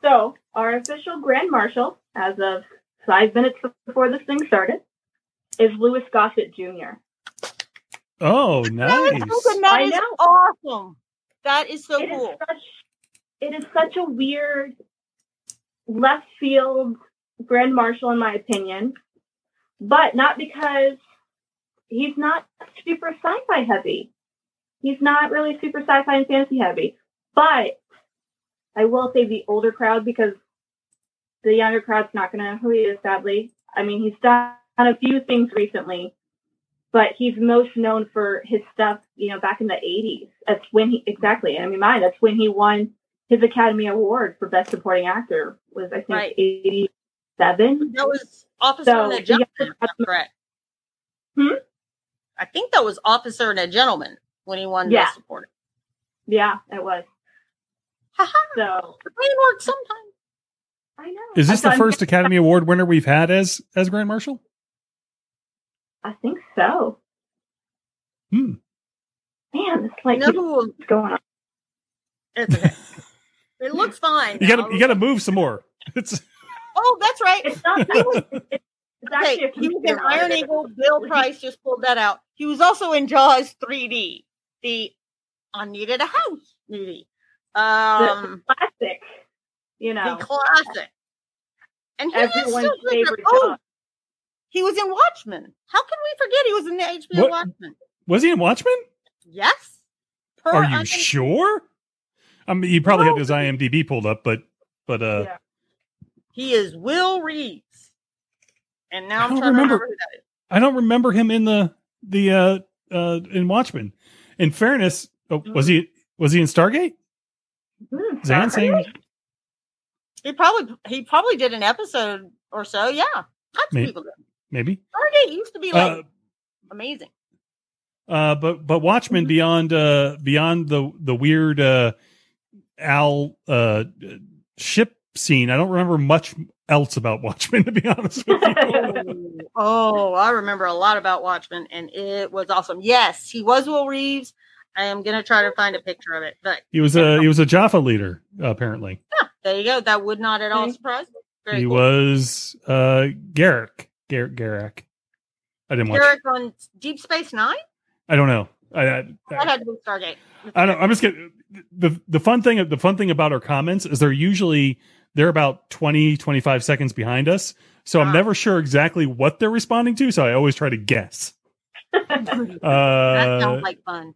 H: So, our official Grand Marshal, as of five minutes before this thing started, is Louis Gossett Jr.
F: Oh, [laughs] nice.
G: is, so- that
H: I know.
G: awesome. That is so
H: It is
G: cool.
H: such it is such a weird left field Grand Marshal in my opinion, but not because he's not super sci-fi heavy. He's not really super sci-fi and fantasy heavy, but I will say the older crowd because the younger crowd's not going to know who he is. Sadly, I mean he's done a few things recently, but he's most known for his stuff, you know, back in the 80s. That's when he, exactly, I mean, mine, that's when he won his Academy Award for Best Supporting Actor, was I think
G: Right.
H: 87.
G: That was Officer
H: So,
G: and
H: the
G: Gentleman.
H: younger
G: correct.
H: Hmm?
G: I think that was Officer and a Gentleman when he won
H: Yeah.
G: Best Supporting.
H: Yeah, it was.
G: Haha,
H: So,
G: the brain works sometimes.
H: I know.
F: Is this
H: So
F: the
H: I'm-
F: first Academy Award winner we've had as as Grand Marshal?
H: I think so.
F: Hmm.
H: Man, it's like,
G: you know who?
H: what's going on?
G: It's okay. it looks [laughs] fine.
F: You
G: now.
F: gotta you gotta move some more. [laughs] It's
G: Oh, that's right.
H: It's not, he was, it's, it's actually
G: Okay,
H: a
G: he was in Iron. Eagle. Bill [laughs] Price just pulled that out. He was also in Jaws 3D, the I Needed a House movie.
H: The
G: Um,
H: classic, you know.
G: the classic. And he is
H: Everyone's
G: so
H: favorite
G: Oh, he was in Watchmen. How can we forget he was in the HBO
F: What?
G: Watchmen?
F: was he in Watchmen?
G: Yes. Per
F: Are you
G: IMDb.
F: sure? I mean, you probably
G: Well,
F: have his IMDb pulled up, but but uh,
H: Yeah.
G: He is Will Reeves. And now
F: I
G: I'm
F: don't
G: to
F: remember.
G: remember who that is.
F: I don't remember him in the the uh uh in Watchmen. In fairness, oh, was he was he in Stargate?
H: Hmm,
F: Zan saying
G: He probably he probably did an episode or so. Yeah.
F: Maybe.
G: people
F: maybe.
G: Stargate used to be like
F: Uh,
G: amazing.
F: uh, but but Watchmen beyond uh beyond the the weird uh Al uh ship scene. I don't remember much else about Watchmen to be honest with you. [laughs]
G: oh, I remember a lot about Watchmen, and it was awesome. Yes, he was Will Reeves. I am gonna try to find a picture of it, but
F: he was a he was a Jaffa leader apparently.
G: Yeah, there you go. That would not at all surprise me. Very
F: he
G: cool.
F: was uh Garrick Garrick Garrick. I didn't watch.
G: Garak on Deep Space Nine.
F: I don't know. I, I,
G: That had to be Stargate.
F: I don't. I'm just getting the the fun thing. The fun thing about our comments is they're usually they're about 20, 25 seconds behind us. So I'm
G: Ah.
F: never sure exactly what they're responding to. So I always try to guess. [laughs]
G: that
F: Uh,
G: sounds like fun.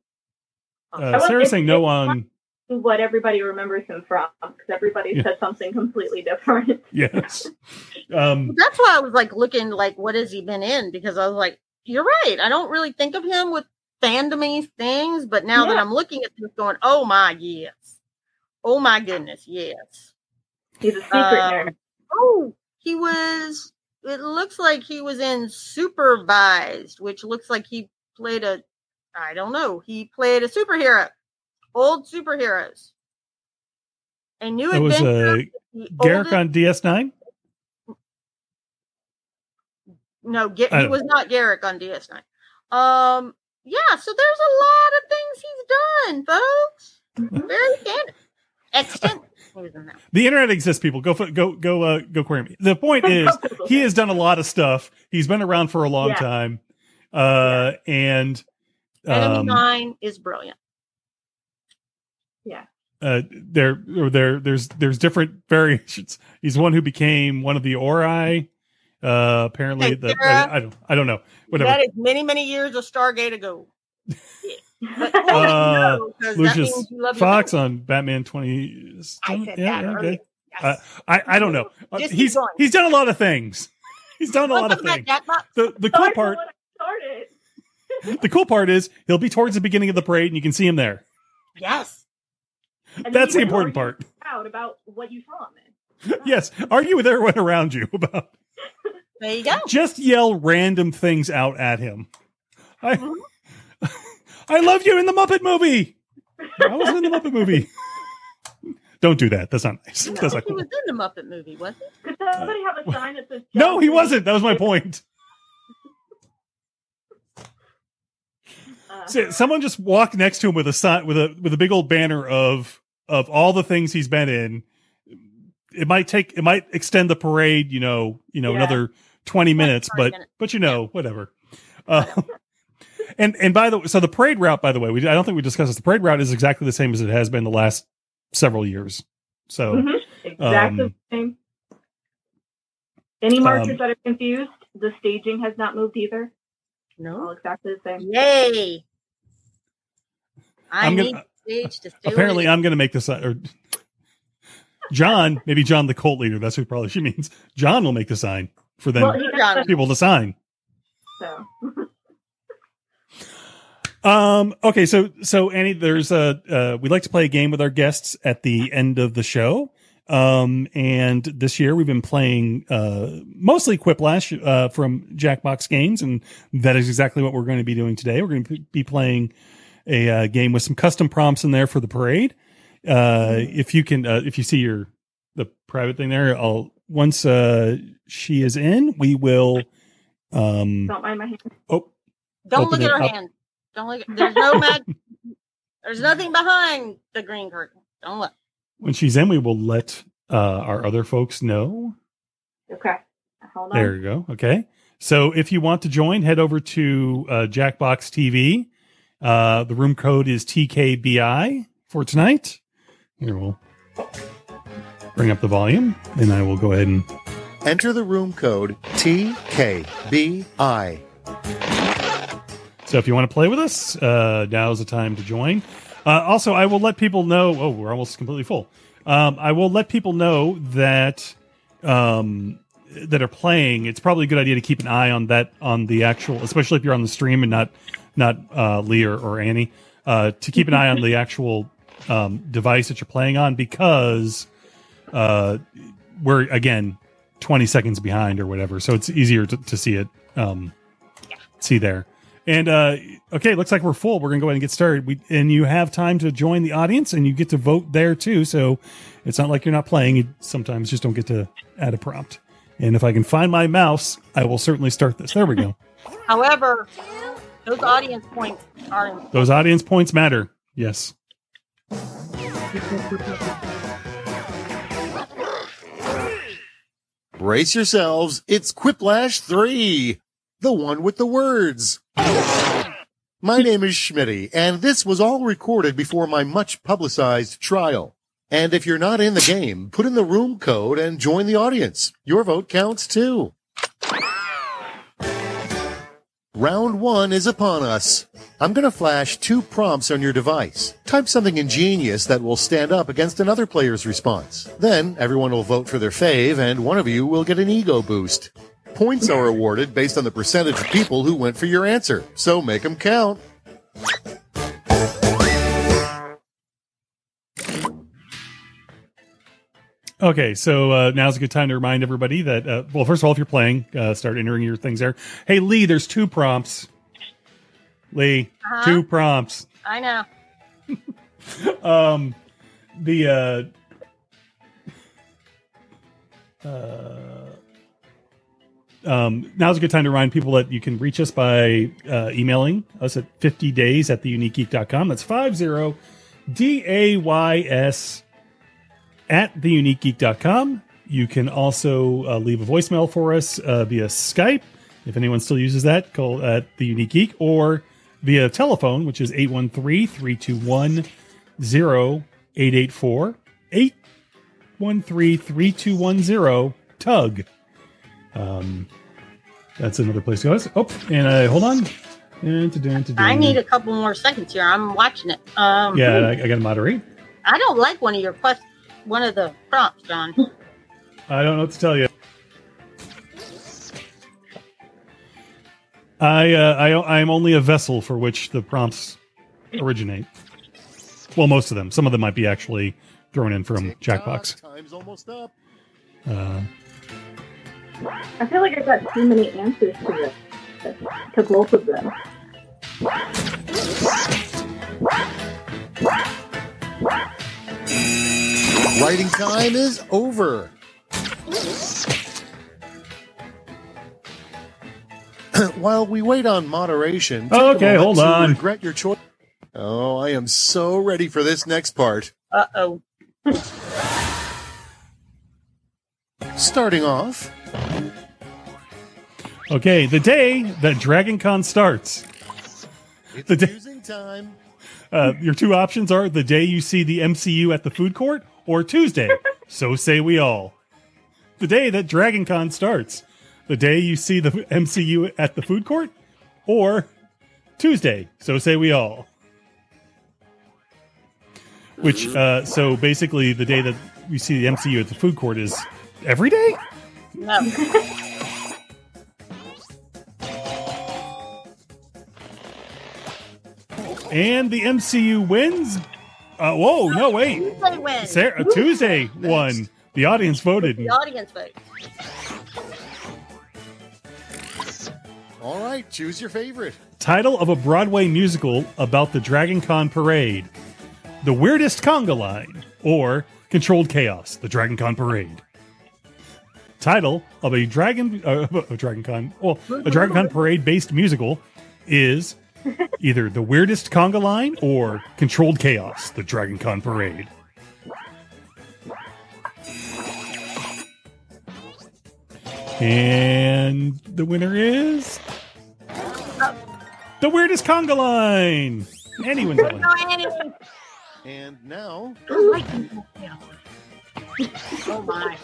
F: uh,
H: will-
F: Sarah's
H: it's-
F: saying no
H: it's
F: on
H: what everybody remembers him from because everybody
F: Yeah.
H: said something completely different. [laughs]
F: yes. Um,
G: That's why I was like looking like what has he been in because I was like, you're right. I don't really think of him with fandomy things, but now that I'm looking at this, going, oh my yes, oh my goodness, yes.
H: He's a secret
G: Uh,
H: nerd.
G: Oh, he was. It looks like he was in Supervized, which looks like he played a. I don't know. He played a superhero, old superheroes. A new
F: it was
G: adventure.
F: uh, Garak
G: oldest-
F: on DS9.
G: No, Ga- he
F: don't-
G: was not Garak on DS9. Um, yeah, so there's a lot of things he's done, folks. [laughs] Very good. Extent. He was that.
F: The internet exists. People go go go uh, go query me. The point [laughs] is he has done a lot of stuff. He's been around for a long
H: Yeah.
F: time, uh, and
G: Enemy
F: um,
G: Mine is brilliant. Yeah.
F: Uh, there or there there's there's different variations. He's one who became one of the Ori. Uh, apparently,
G: Hey,
F: the. I, I don't I don't know. Whatever.
G: That is many, many years of Stargate ago. [laughs] Yeah. But, [laughs]
F: Uh,
G: no, 'cause that
F: Lucius
G: means you love your
F: Fox on Batman twenty.
G: I said
F: yeah,
G: that
F: yeah, okay.
G: Yes.
F: I I don't know. Uh,
G: Just
F: he's
G: going.
F: he's done a lot of things. [laughs] He's done a lot of things. The the cool part
H: started. [laughs]
F: the cool part is he'll be towards the beginning of the parade and you can see him there.
G: Yes.
H: And
F: That's the important part.
H: Out about what you saw him in.
F: yes, argue with everyone around you about
G: There you go.
F: just yell random things out at him. I I love you in the Muppet movie. I wasn't in the Muppet movie. [laughs] Don't do that. That's not nice.
G: No,
F: That's not cool.
G: he was in the Muppet movie, wasn't he?
H: Could somebody have a sign that says
F: No, he
H: Cena?
F: wasn't. That was my point.
H: Uh,
F: So, someone just walked next to him with a sign with a with a big old banner of of all the things he's been in. It might take it might extend the parade, you know, you know,
H: Yeah.
F: another twenty minutes,
G: 20
F: but
G: minutes.
F: but you know, whatever. Uh, and and by the way, so the parade route, by the way, we I don't think we discussed this. The parade route is exactly the same as it has been the last several years. So
H: mhm, exactly
F: um,
H: the same. Any marchers
F: um,
H: that are confused, the staging has not moved either. All
G: No.
H: exactly the same.
G: Yay. I
F: I'm
G: need
F: gonna-
G: stage to do
F: apparently,
G: it.
F: I'm going to make this. Or John, maybe John, the cult leader. That's who probably she means. John will make the sign for them
H: Well, he got the,
F: people to sign.
H: so. [laughs]
F: Um. Okay. So so Annie, there's a uh, we like to play a game with our guests at the end of the show. Um. And this year we've been playing uh mostly Quiplash uh from Jackbox Games, and that is exactly what we're going to be doing today. We're going to be playing a uh, game with some custom prompts in there for the parade. Uh, if you can, uh, if you see your the private thing there, I'll once uh she is in, we will. Um.
H: Don't mind my hand.
F: Oh.
G: Don't look at
F: it
G: her
F: up.
G: hand. Don't look. There's no [laughs] mag. There's nothing behind the green curtain. Don't look.
F: when she's in, we will let uh, our other folks know.
H: Okay. Hold on.
F: There you go. Okay. So if you want to join, head over to uh, Jackbox TV. Uh, the room code is TKBI for tonight. Here we'll bring up the volume, and I will go ahead and
I: Enter the room code TKBI.
F: So if you want to play with us, uh, now's the time to join. Uh, also, I will let people know. Oh, we're almost completely full. Um, I will let people know that um, that are playing. It's probably a good idea to keep an eye on that on the actual, especially if you're on the stream and not not uh, Lee or, or Annie, uh, to keep an eye on the actual um, device that you're playing on because uh, we're again 20 seconds behind or whatever, so it's easier to, to see it. Um, see there. And uh, okay, looks like we're full. We're gonna go ahead and get started. We and you have time to join the audience, and you get to vote there too. So it's not like you're not playing. You sometimes just don't get to add a prompt. And if I can find my mouse, I will certainly start this. There we go. [laughs]
G: However, those audience points are
F: Those audience points matter. Yes.
I: Brace yourselves, it's Quiplash 3, the one with the words. My name is Schmitty, and this was all recorded before my much publicized trial. And if you're not in the game, put in the room code and join the audience. Your vote counts too. Round one is upon us. I'm going to flash two prompts on your device. Type something ingenious that will stand up against another player's response. Then everyone will vote for their fave, and one of you will get an ego boost. Points are awarded based on the percentage of people who went for your answer, so make them count.
F: Okay, so uh, now's a good time to remind everybody that, uh, well, first of all, if you're playing, uh, start entering your things there. Hey, Lee, there's two prompts. Lee,
G: Uh-huh.
F: two prompts.
G: I know. [laughs]
F: um the uh uh um now's a good time to remind people that you can reach us by uh emailing us at 50 days at theuniquegeek.com that's 50 d-a-y-s at theuniquegeek.com you can also uh, leave a voicemail for us uh, via skype. If anyone still uses that call at the unique geek or via telephone which is 813-321 0884 813 3210 tug. Um, that's another place to go. Oh, and uh, hold on.
G: I need a couple more seconds here. I'm watching it. Um,
F: Yeah, I, I got to moderate.
G: I don't like one of your quest, one of the prompts, John.
F: I don't know what to tell you. I, uh, I I'm only a vessel for which the prompts originate. Well, most of them. Some of them might be actually thrown in from Jackbox.
I: Time's almost up.
F: Uh,
H: I feel like I got too many answers to this. To both of them.
I: Writing time is over. [clears throat] While we wait on moderation,
F: Okay, hold on.
I: Regret your choice. Oh, I am so ready for this next part.
G: Uh oh.
I: Starting off,
F: okay, the day that Dragon Con starts.
I: it's
F: The day-
I: using time.
F: Uh, your two options are the day you see the MCU at the food court or Tuesday. [laughs] so say we all. The day that Dragon Con starts. The day you see the MCU at the food court or Tuesday. So say we all. Which, uh, so basically, the day that we see the MCU at the food court is every day?
G: No.
F: And the MCU wins. Uh, whoa, no, wait.
G: Tuesday wins.
F: Sarah, Tuesday won. The audience voted.
G: The audience vote.
I: All right, choose your favorite.
F: Title of a Broadway musical about the Dragon Con parade. The Weirdest Conga Line or Controlled Chaos, the Dragon Con parade. Title of a Dragon uh, a Dragon Con well a Dragon Con parade based musical is [laughs] either The Weirdest Conga Line or Controlled Chaos, the Dragon Con parade. And the winner is the weirdest conga line. Anyone's [laughs] line.
I: And now,
G: I like you. Yeah. Oh my.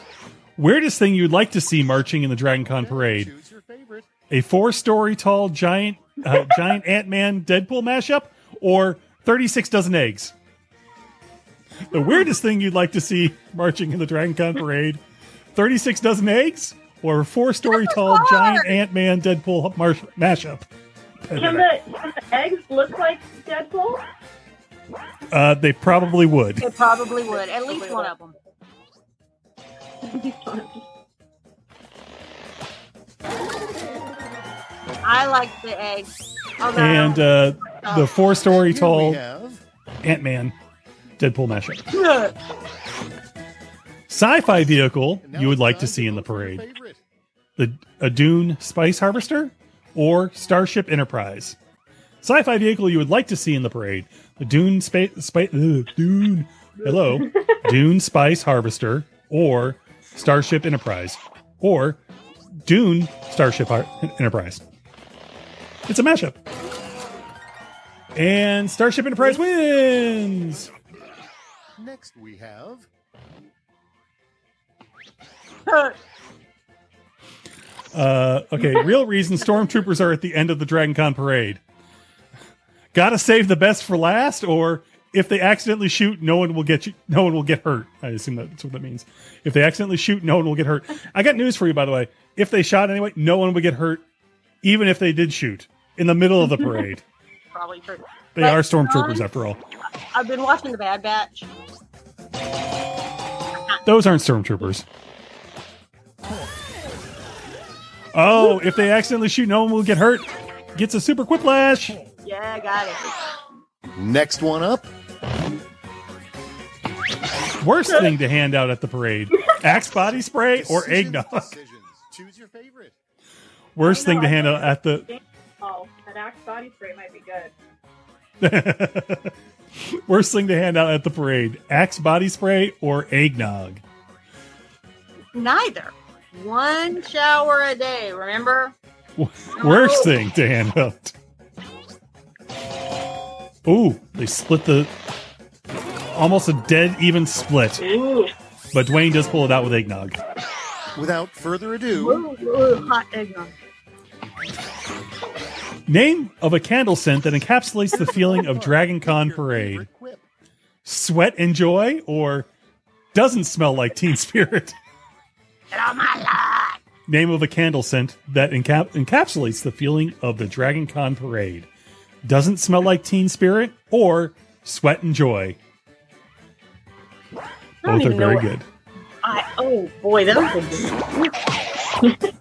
F: Weirdest thing you'd like to see marching in the Dragon Con parade:
I: choose your favorite.
F: a four-story tall giant, uh, [laughs] giant Ant-Man Deadpool mashup, or thirty-six dozen eggs. The weirdest thing you'd like to see marching in the Dragon Con parade: thirty-six dozen eggs, or a four-story tall
G: hard.
F: giant Ant-Man Deadpool mar- mashup.
H: Can the, can the eggs look like Deadpool?
F: Uh, they probably would.
G: It probably would. At least one of them. I like the eggs. Although,
F: And uh, the four
I: story
F: tall
I: we have
F: Ant-Man Deadpool mashup. [laughs] Sci-fi vehicle you would like to see in the
I: vote for your
F: parade: the a Dune Spice Harvester or Starship Enterprise. Sci-fi vehicle you would like to see in the parade: the Dune Space spa- Dune. Hello, [laughs] Dune Spice Harvester or Starship Enterprise or Dune Starship Enterprise. It's a mashup. And Starship Enterprise wins.
I: Next, we have
F: Uh, okay, [laughs] real reason stormtroopers are at the end of the Dragon Con parade. Gotta save the best for last, or if they accidentally shoot, no one will get you, no one will get hurt. I assume that's what that means. If they accidentally shoot, no one will get hurt. I got news for you, by the way. If they shot anyway, no one would get hurt, even if they did shoot in the middle of the parade. [laughs]
G: probably true.
F: They
G: But,
F: are stormtroopers
G: um,
F: after all.
G: I've been watching the Bad Batch.
F: Those aren't stormtroopers. Oh, if they accidentally shoot, no one will get hurt. Gets a super quiplash.
G: Yeah, I got it.
I: next one up.
F: Worst thing to hand out at the parade: Axe body spray or eggnog.
I: decisions. Choose your favorite.
F: Worst
H: know,
F: thing to
H: I
F: hand out at the
H: Oh, that Axe body spray might be good. [laughs]
F: worst thing to hand out at the parade: Axe body spray or eggnog.
G: Neither. One shower a day, remember?
F: Worst thing to hand out. Ooh, they split the almost a dead even split,
H: Ooh.
F: but Dwayne does pull it out with eggnog.
I: Without further ado,
G: Ooh, ooh, hot eggnog.
F: Name of a candle scent that encapsulates the feeling of Dragon Con parade. Sweat and joy or doesn't smell like Teen Spirit.
G: Get on my
F: Name of a candle scent that encap- encapsulates the feeling of the Dragon Con parade. Doesn't smell like Teen Spirit or Sweat and Joy.
G: I don't
F: Both are very good.
G: I, oh boy, those are good.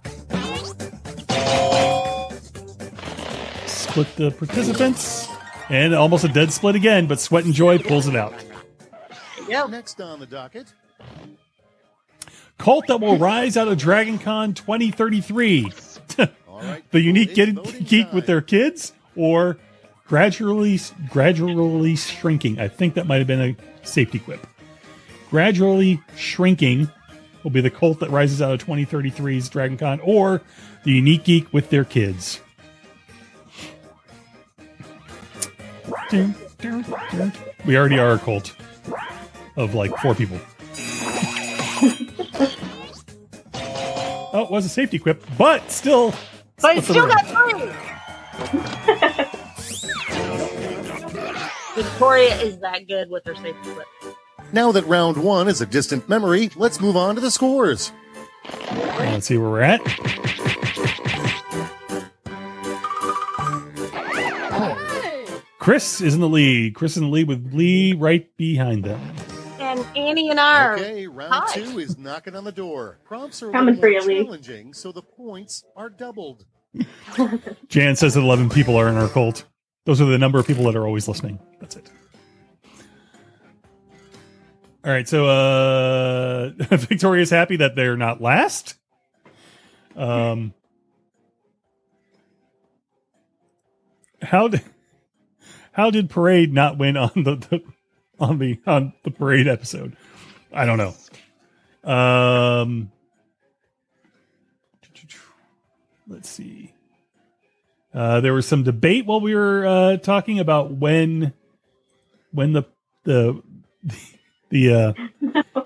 F: Split the participants. And almost a dead split again, but Sweat and Joy pulls it out.
G: Yep.
I: Next on the docket,
F: Cult that will rise out of Dragon Con 2033.
I: all right. [laughs]
F: the unique
I: it's
F: geek, geek
I: time.
F: with their kids or gradually gradually shrinking i think that might have been a safety quip gradually shrinking will be the cult that rises out of 2033's dragon con or the unique geek with their kids we already are a cult of like four people [laughs] oh it was a safety quip but still
G: But it still got three. [laughs] Victoria is that good with her safety whip.
I: Now that round one is a distant memory, let's move on to the scores.
F: Let's see where we're at. Chris is in the lead. Chris is in the lead with Lee right behind them.
G: And Annie and I
I: Okay, round
G: Hi.
I: two is knocking on the door. Prompts are
H: Coming
I: little
H: for
I: more
H: you, Lee.
I: challenging, so the points are doubled.
F: Jan says that 11 people are in our cult. Those are the number of people that are always listening. That's it. All right, so uh [laughs] Victoria's happy that they're not last. Um How did how did Parade not win on the, the on the on the Parade episode? I don't know. Um let's see. Uh, there was some debate while we were uh, talking about when when the the the uh, [laughs]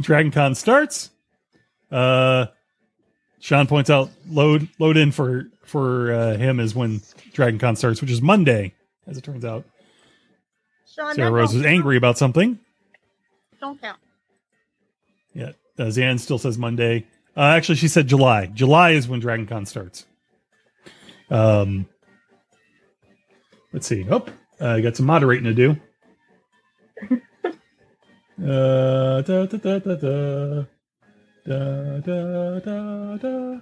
F: Dragon Con starts. Uh, Sean points out load load in for for uh, him is when Dragon Con starts, which is Monday, as it turns out.
G: Sean,
F: Sarah Rose is angry about something.
G: Don't count.
F: Yeah, uh, Zan still says Monday. Uh, actually, she said July. July is when Dragon Con starts. Um, let's see. Oh, uh, I got some moderating to do. [laughs] Uh, da, da, da, da, da. Da, da, da, da.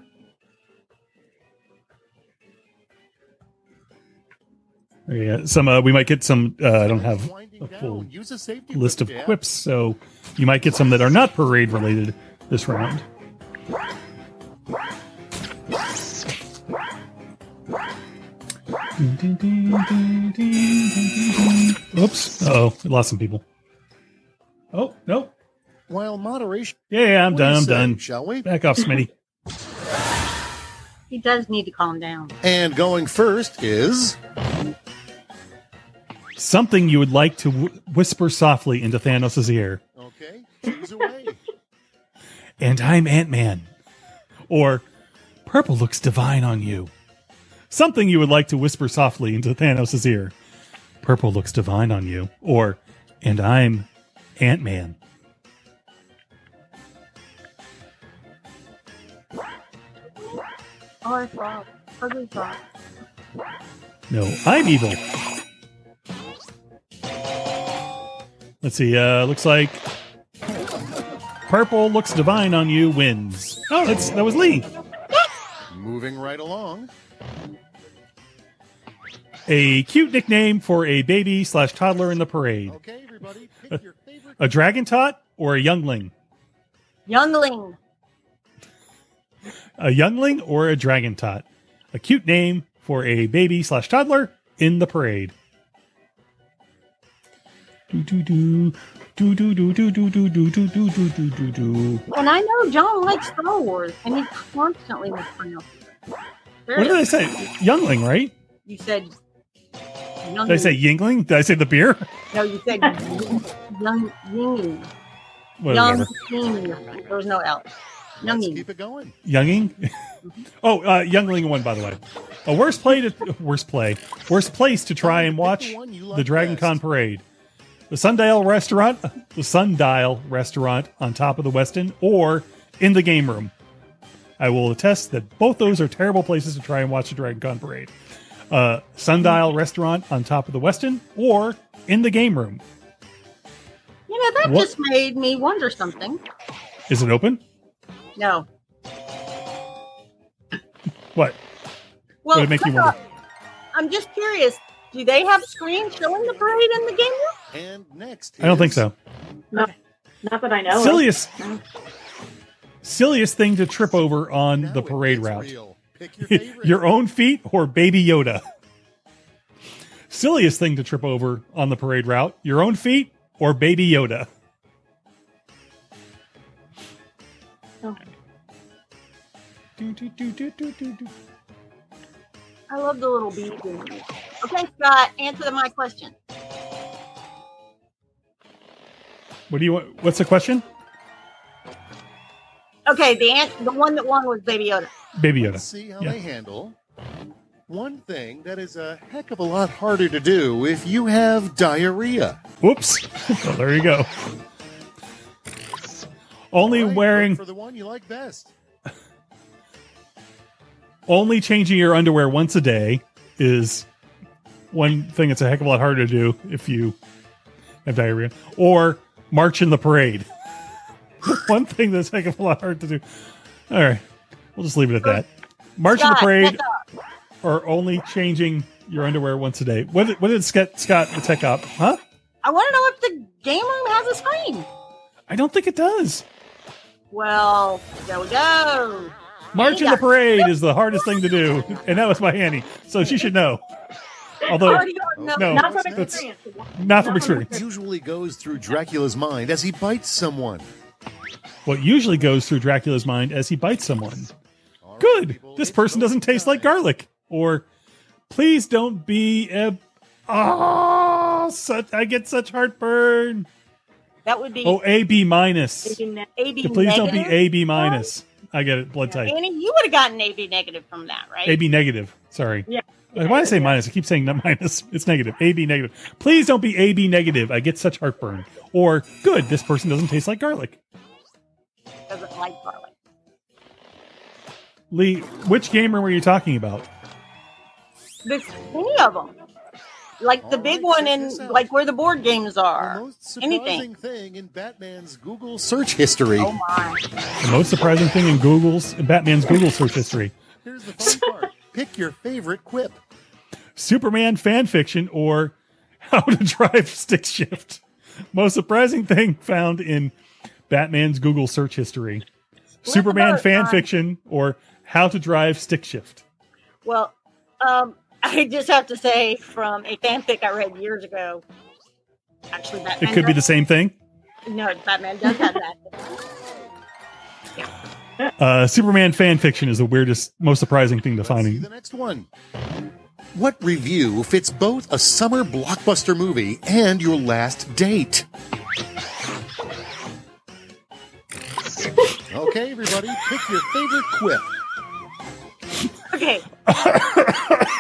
F: Yeah, some uh, we might get some. Uh, I don't have a full list of quips, so you might get some that are not parade related this round. Oops. Oh, we lost some people. Oh, no.
I: While moderation,
F: Yeah, yeah, I'm
I: what
F: done. I'm
I: say,
F: done.
I: Shall we?
F: Back off, Schmitty. [laughs]
G: He does need to calm down.
I: And going first is
F: Something you would like to w- whisper softly into Thanos' ear.
I: okay. Choose away. [laughs]
F: And I'm Ant Man. Or, purple looks divine on you. Something you would like to whisper softly into Thanos' ear. Purple looks divine on you. Or, and I'm Ant Man.
G: Oh, I thought. Ugly thought.
F: No, I'm evil. Let's see. Uh, looks like purple looks divine on you wins. Oh, that's that was Lee.
I: Moving right along.
F: A cute nickname for a baby slash toddler in the parade.
I: Okay, everybody, pick your favorite.
F: A dragon tot or a youngling?
G: Youngling.
F: A youngling or a dragon tot? A cute name for a baby slash toddler in the parade. Do do do do do do do do do do do do do do do do.
G: And I know John likes Star Wars, and he constantly mispronounces it.
F: What did I say? Youngling, right?
G: You said. Young,
F: Did I say Yuengling? Did I say the beer?
G: No, you said young, young,
F: Whatever.
G: young. There was no L.
I: Let's
G: Younging.
I: keep it going.
F: Younging. oh, uh, Youngling won, by the way. A worst play to worst play, worst place to try and watch
I: one you like
F: the Dragon Con parade. The Sundial restaurant, the Sundial restaurant on top of the Westin, or in the game room. I will attest that both those are terrible places to try and watch the Dragon Con parade. Uh, Sundial Restaurant on top of the Westin, or in the game room.
G: You know, that
F: What-
G: just made me wonder something.
F: Is it open?
G: No.
F: What?
G: Well,
F: Would it make you wonder?
G: I'm just curious. Do they have screens showing the parade in the game room?
I: And next,
F: I don't think so.
H: Not, not that I know. of.
F: Silliest, silliest thing to trip over on
I: Now
F: the parade route.
I: your. [laughs]
F: Your own feet or Baby Yoda? Silliest thing to trip over on the parade route. Your own feet or Baby Yoda?
H: Oh.
F: Do, do, do.
G: I love the little bees. in. Okay, Scott, answer my question.
F: What do you want? What's the question?
G: Okay, the an- the one that won was Baby Yoda.
F: Baby
I: Let's
F: Yoda.
I: see how
F: Yeah.
I: they handle one thing that is a heck of a lot harder to do if you have diarrhea.
F: Whoops. well, there you go. Only
I: All right,
F: wearing,
I: for the one you like best.
F: only changing your underwear once a day is one thing that's a heck of a lot harder to do if you have diarrhea. Or march in the parade. [laughs] one thing that's a heck of a lot harder to do. All right. We'll just leave it at that. March in the parade
G: back up.
F: Or only changing your underwear once a day. What did, what did Scott, Scott the tech op? Huh?
G: I want to know if the game room has a screen.
F: I don't think it does.
G: Well, there we go.
F: March in the parade is the hardest thing to do, and that was by Annie, so she should know. Although
G: Already don't
F: no,
H: Not from
F: that's
H: experience.
F: not from experience.
I: Usually goes through Dracula's mind as he bites someone.
F: What usually goes through Dracula's mind as he bites someone. Good. This person doesn't taste like garlic. Or please don't be a. Oh, such I get such heartburn.
G: That would be
F: Oh, A B minus.
H: That-
G: AB
F: Please don't be. A B minus. I get it. Blood type.
G: Annie, you would have gotten AB negative from that, right?
F: A B negative. Sorry.
H: Yeah.
F: Why did I say minus? I keep saying not [laughs] minus. It's negative. A B negative. Please don't be A B negative. I get such heartburn. Or good. This person doesn't taste like garlic.
G: Doesn't like garlic.
F: Lee, which gamer were you talking about?
G: There's many of them. Like the big
I: right,
G: one
I: check
G: in like where the board games are.
I: The
G: are.
I: most surprising
G: Anything.
I: thing in Batman's Google search history.
G: Oh my.
F: The most surprising thing in Google's in Batman's Google search history:
I: Here's the fun part. Pick your favorite quip.
F: Superman fan fiction or how to drive stick shift. Most surprising thing found in Batman's Google search history: Superman fan
G: John.
F: fiction or how to drive stick shift.
G: Well, um, [laughs] I just have to say from a fanfic I read years ago. Actually, Batman.
F: It could be the same thing.
G: No, Batman does have that. [laughs]
F: Uh, Superman fan fiction is the weirdest, most surprising thing to
I: Let's see the next one. What review fits both a summer blockbuster movie and your last date? [laughs] okay, everybody, pick your favorite quip.
G: Okay.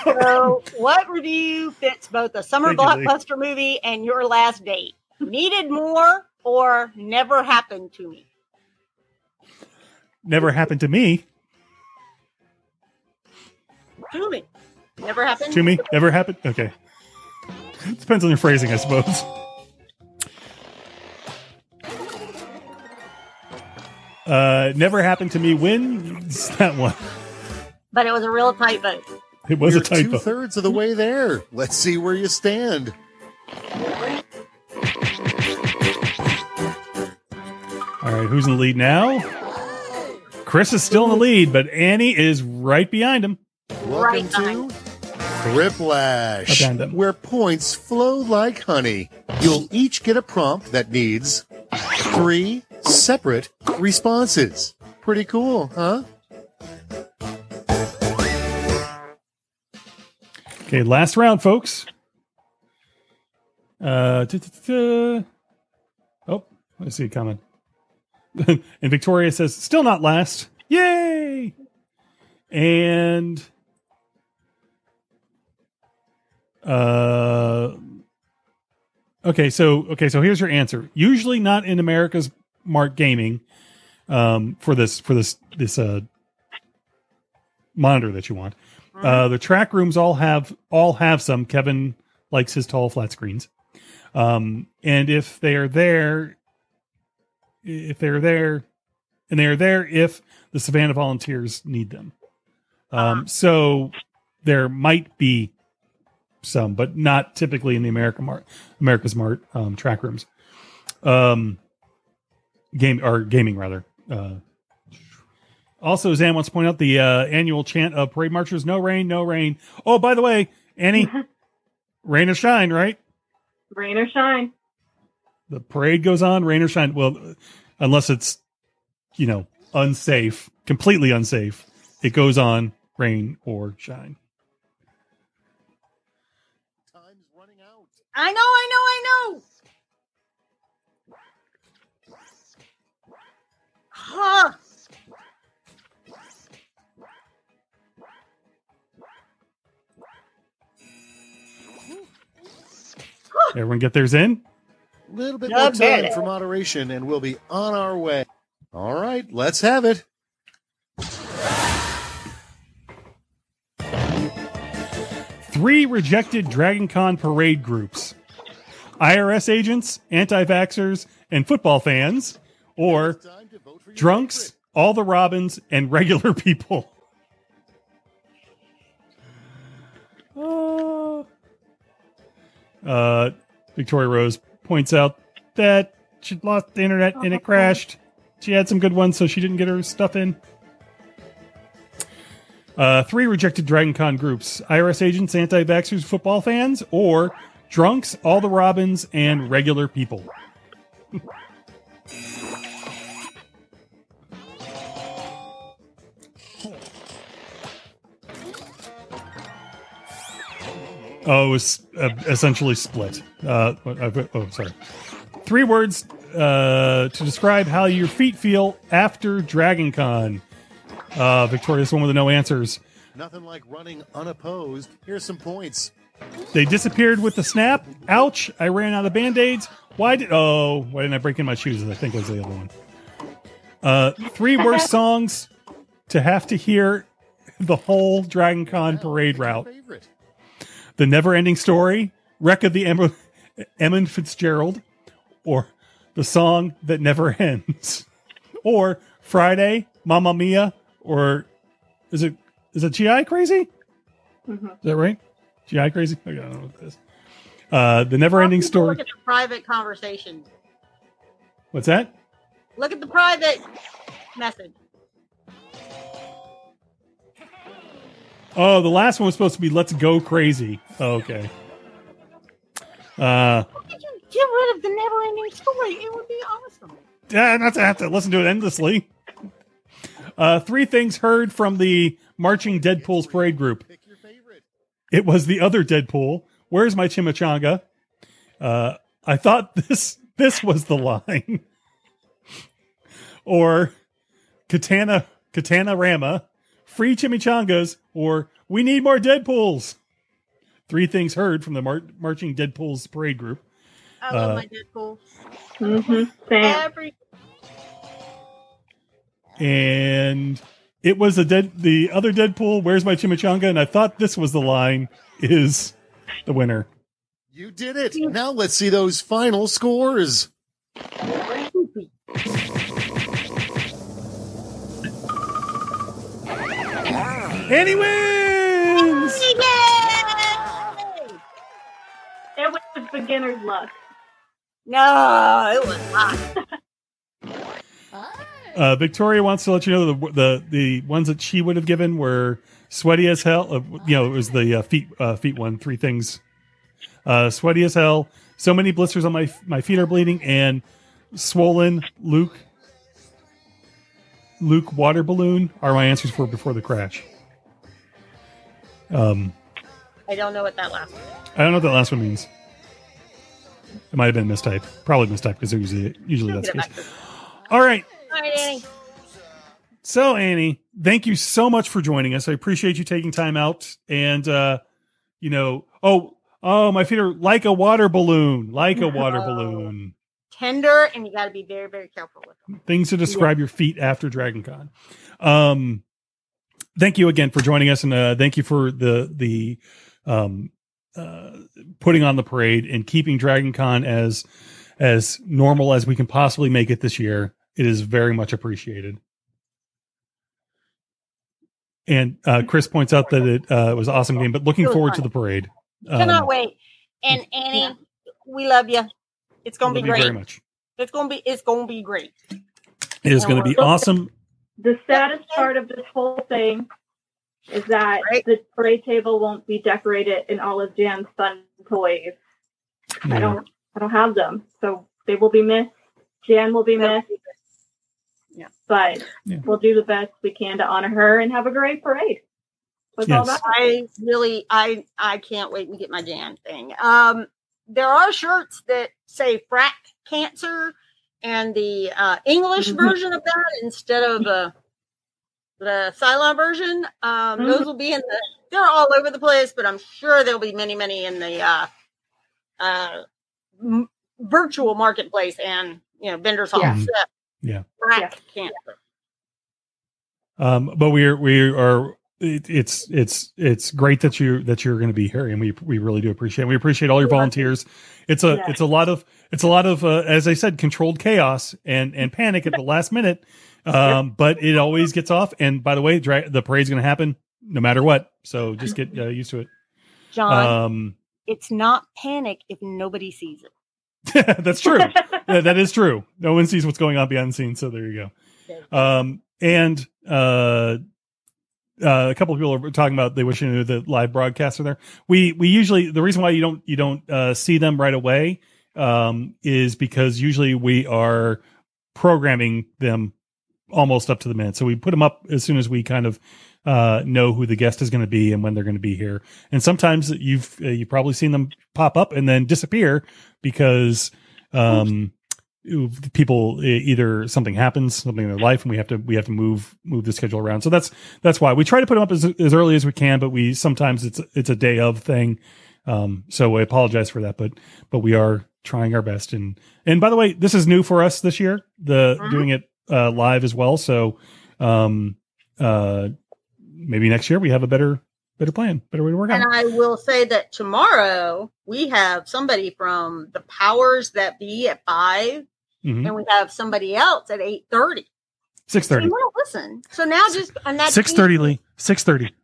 G: so, what review fits both a summer
F: Thank you,
G: blockbuster movie and your last date? Needed more or never happened to me?
F: Never happened to me.
G: To me. Never happened
F: To me, never happened. Okay, depends on your phrasing, I suppose. Uh, never happened to me. Wins that one.
G: But it was a real tight vote.
F: It was
I: You're
F: a typo.
I: two thirds of the way there. Let's see where you stand.
F: All right, who's in the lead now? Chris is still in the lead, but Annie is right behind him.
I: Welcome
G: Right
I: to
G: behind.
I: Thriplash,
F: Behind
I: where points flow like honey. You'll each get a prompt that needs three separate responses. Pretty cool, huh?
F: Okay, last round, folks. Uh, oh, I see it coming. [laughs] and Victoria says, "Still not last, yay!" And uh, okay, so okay, so here's your answer. Usually not in America's Mark Gaming, um, for this for this this uh monitor that you want. Uh, the track rooms all have all have some. Kevin likes his tall flat screens. Um, and if they are there, if they're there, and they are there if the Savannah Volunteers need them. Um, so there might be some, but not typically in the America Mart, AmericasMart um, track rooms. Um, game or gaming rather. Uh, also, Zan wants to point out the uh, annual chant of parade marchers: "No rain, no rain." Oh, by the way, Annie, [laughs] rain or shine, right?
H: Rain or shine.
F: The parade goes on, rain or shine. Well, unless it's you know unsafe, completely unsafe, it goes on, rain or shine.
I: Time's running out.
G: I know, I know, I know. Huh. [laughs]
F: Everyone get theirs in.
I: A little bit more time for moderation, and we'll be on our way. All right, let's have it.
F: Three rejected Dragon Con parade groups: IRS agents, anti-vaxxers, and football fans, or
I: Time to vote for your
F: drunks, all the Robins, and regular [laughs] people. Uh, [laughs] uh, Victoria Rose points out that she lost the internet and it crashed. She had some good ones, so she didn't get her stuff in. Uh, three rejected Dragon Con groups IRS agents, anti vaxxers, football fans, or drunks, all the Robins, and regular people. [laughs] Oh, it was uh, essentially split. Uh, what- uh, oh, sorry. Three words uh, to describe how your feet feel after Dragon Con. Uh, Victoria's one with the no answers.
I: Nothing like running unopposed. Here's some points.
F: They disappeared with the snap. Ouch! I ran out of band aids. Why did? Oh, why didn't I break in my shoes? I think was the other one. Uh, three worst [laughs] songs to have to hear the whole Dragon Con parade route.
I: Favorite.
F: The Never Ending Story, Wreck of the Em- Edmund Fitzgerald, or The Song That Never [laughs] Ends, or Friday, Mamma Mia, or is it is it GI Crazy? Is that right? GI Crazy? Okay, I don't know what that is. Uh, the Never Ending Story.
G: Look at the private conversation.
F: What's that?
G: Look at the private message.
F: Oh, the last one was supposed to be "Let's Go Crazy." Oh, okay. Uh,
G: get rid of the never-ending story? It would be awesome.
F: yeah, not to have to listen to it endlessly. Uh, three things heard from the marching Deadpool's parade group.
I: Pick your favorite.
F: It was the other Deadpool. Where's my chimichanga? Uh, I thought [laughs] this this was the line. or Katana Katana Rama, free chimichangas, or we need more Deadpools. Three things heard from the mar- marching Deadpool's parade group.
G: I love
F: Uh,
G: my Deadpool.
H: Mm-hmm.
G: Every
F: and it was the dead the other Deadpool. Where's my chimichanga? And I thought this was the line. Is the winner.
I: You did it. Now let's see those final scores. [laughs]
F: And he wins.
H: It was beginner's luck.
G: no, it was not.
F: Uh, Victoria wants to let you know the the the ones that she would have given were sweaty as hell. Uh, you know, it was the uh, feet uh, feet one. Three things: uh, sweaty as hell, so many blisters on my my feet are bleeding, and swollen Luke Luke water balloon are my answers for before the crash. Um,
G: I don't know what that last one. is.
F: I don't know what that last one means. It might have been mistype. Probably mistype because usually usually that's the case. All right.
G: All right, Annie.
F: So, Annie, thank you so much for joining us. I appreciate you taking time out. And, uh, you know, oh, oh, my feet are like a water balloon, like a water
G: Oh.
F: balloon.
G: Tender, and you got to be very, very careful with them.
F: Things to describe your feet after Dragon Con. Um, thank you again for joining us, and uh, thank you for the the um, uh, putting on the parade and keeping Dragon Con as as normal as we can possibly make it this year. It is very much appreciated. And uh, Chris points out that it uh, was an awesome game, but looking forward
G: fun.
F: to the parade.
G: Cannot
F: Um,
G: wait. And [laughs] Annie, we love you. It's gonna
F: love
G: be
F: you
G: great.
F: very much.
G: It's gonna be. It's gonna be great.
F: It is going to be awesome.
H: The saddest part of this whole thing is that the parade table won't be decorated in all of Jan's fun toys. I don't I don't have them. So they will be missed. Jan will be missed.
G: Yeah.
H: But
F: Yeah.
H: we'll do the best we can to honor her and have a great parade. That's all that
G: I really, I, I can't wait to get my Jan thing. Um, there are shirts that say frack cancer and the uh, English
H: Mhm.
G: version of that instead of the the Cylon version. Um. Those will be in the. They're all over the place, but I'm sure there'll be many, many in the uh, uh, m- virtual marketplace and you know vendors hall.
F: Yeah.
G: So,
F: Yeah.
G: frack cancer.
F: Um, but we're we are it, it's it's it's great that you that you're going to be here, and we we really do appreciate. it. We appreciate all your volunteers. It's a
H: Yeah.
F: it's a lot of it's a lot of uh, as I said, controlled chaos and and panic at the [laughs] last minute. Um, but it always gets off. And by the way, dra- the parade's going to happen no matter what. So just get uh, used to it.
G: John,
F: Um,
G: it's not panic if nobody sees it. [laughs]
F: that's true. [laughs] Yeah, that is true. No one sees what's going on behind the scenes. So there you go. Um, and uh, uh, a couple of people are talking about they wish you knew the live broadcasts are there. We we usually the reason why you don't you don't uh, see them right away um, is because usually we are programming them almost up to the minute. So we put them up as soon as we kind of uh, know who the guest is going to be and when they're going to be here. And sometimes you've uh, you've probably seen them pop up and then disappear because um, people either something happens, something in their life, and we have to we have to move move the schedule around. So that's that's why we try to put them up as as early as we can, but we sometimes it's it's a day of thing. Um, so I apologize for that, but but we are trying our best. And and by the way, this is new for us this year, the
G: Mhm.
F: doing it uh, live as well. So um, uh, maybe next year we have a better better plan, better way to work
G: And
F: out.
G: And I will say that tomorrow we have somebody from the powers that be at 5
F: Mhm.
G: and we have somebody else at eight thirty.
F: Six thirty.
G: you want to listen? So now just and that's
F: Six thirty, Lee. Six thirty.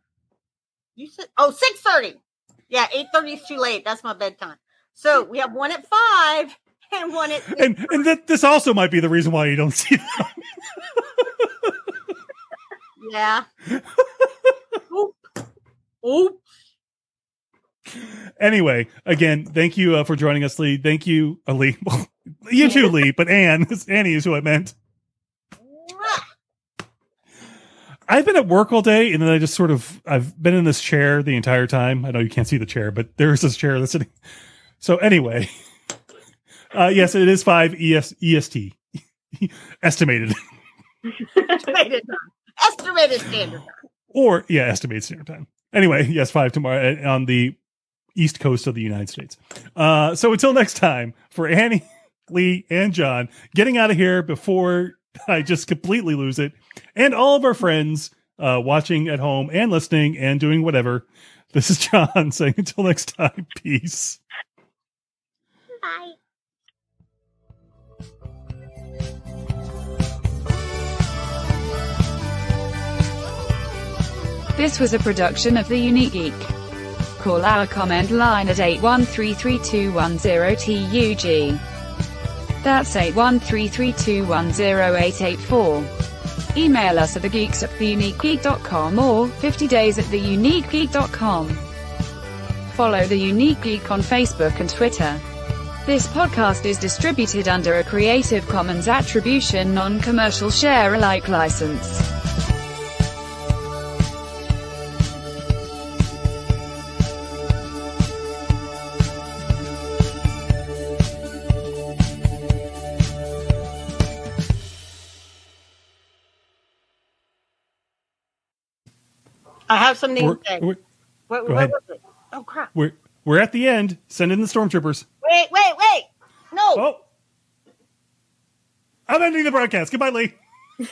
G: You said oh 6.30. Yeah, eight thirty is too late. That's my bedtime. So we have one at five and one at.
F: And and that this also might be the reason why you don't [laughs] see them.
G: yeah. [laughs] Oop. Oop.
F: anyway, again, thank you uh, for joining us, Lee. Thank you, Lee. [laughs] you too, Lee. But Anne, [laughs] Annie is who I meant. I've been at work all day, and then I just sort of I've been in this chair the entire time. I know you can't see the chair, but there's this chair that's sitting. So anyway, [laughs] uh, yes, it is five ES, EST [laughs] estimated,
G: Estimated time. Estimated standard time.
F: or yeah, estimated standard time. Anyway, yes, five tomorrow uh, on the east coast of the United States. Uh, so until next time, for Annie, Lee, and John, getting out of here before [laughs] I just completely lose it, and all of our friends uh, watching at home and listening and doing whatever. This is John [laughs] saying until next time, [laughs] peace.
G: Bye.
E: This was a production of The Unique Geek. Call our comment line at 8133210TUG. That's 81332108884. Email us at thegeeks at theuniquegeek.com or 50days at theuniquegeek.com. Follow The Unique Geek on Facebook and Twitter. This podcast is distributed under a Creative Commons Attribution Non-Commercial Share-alike license.
G: I have something
F: We're,
G: to say.
F: we're,
G: What,
F: go
G: what
F: ahead.
G: was it? Oh crap!
F: we're, we're at the end. Send in the stormtroopers.
G: Wait, wait, wait! No.
F: Oh, I'm ending the broadcast. Goodbye, Lee. [laughs]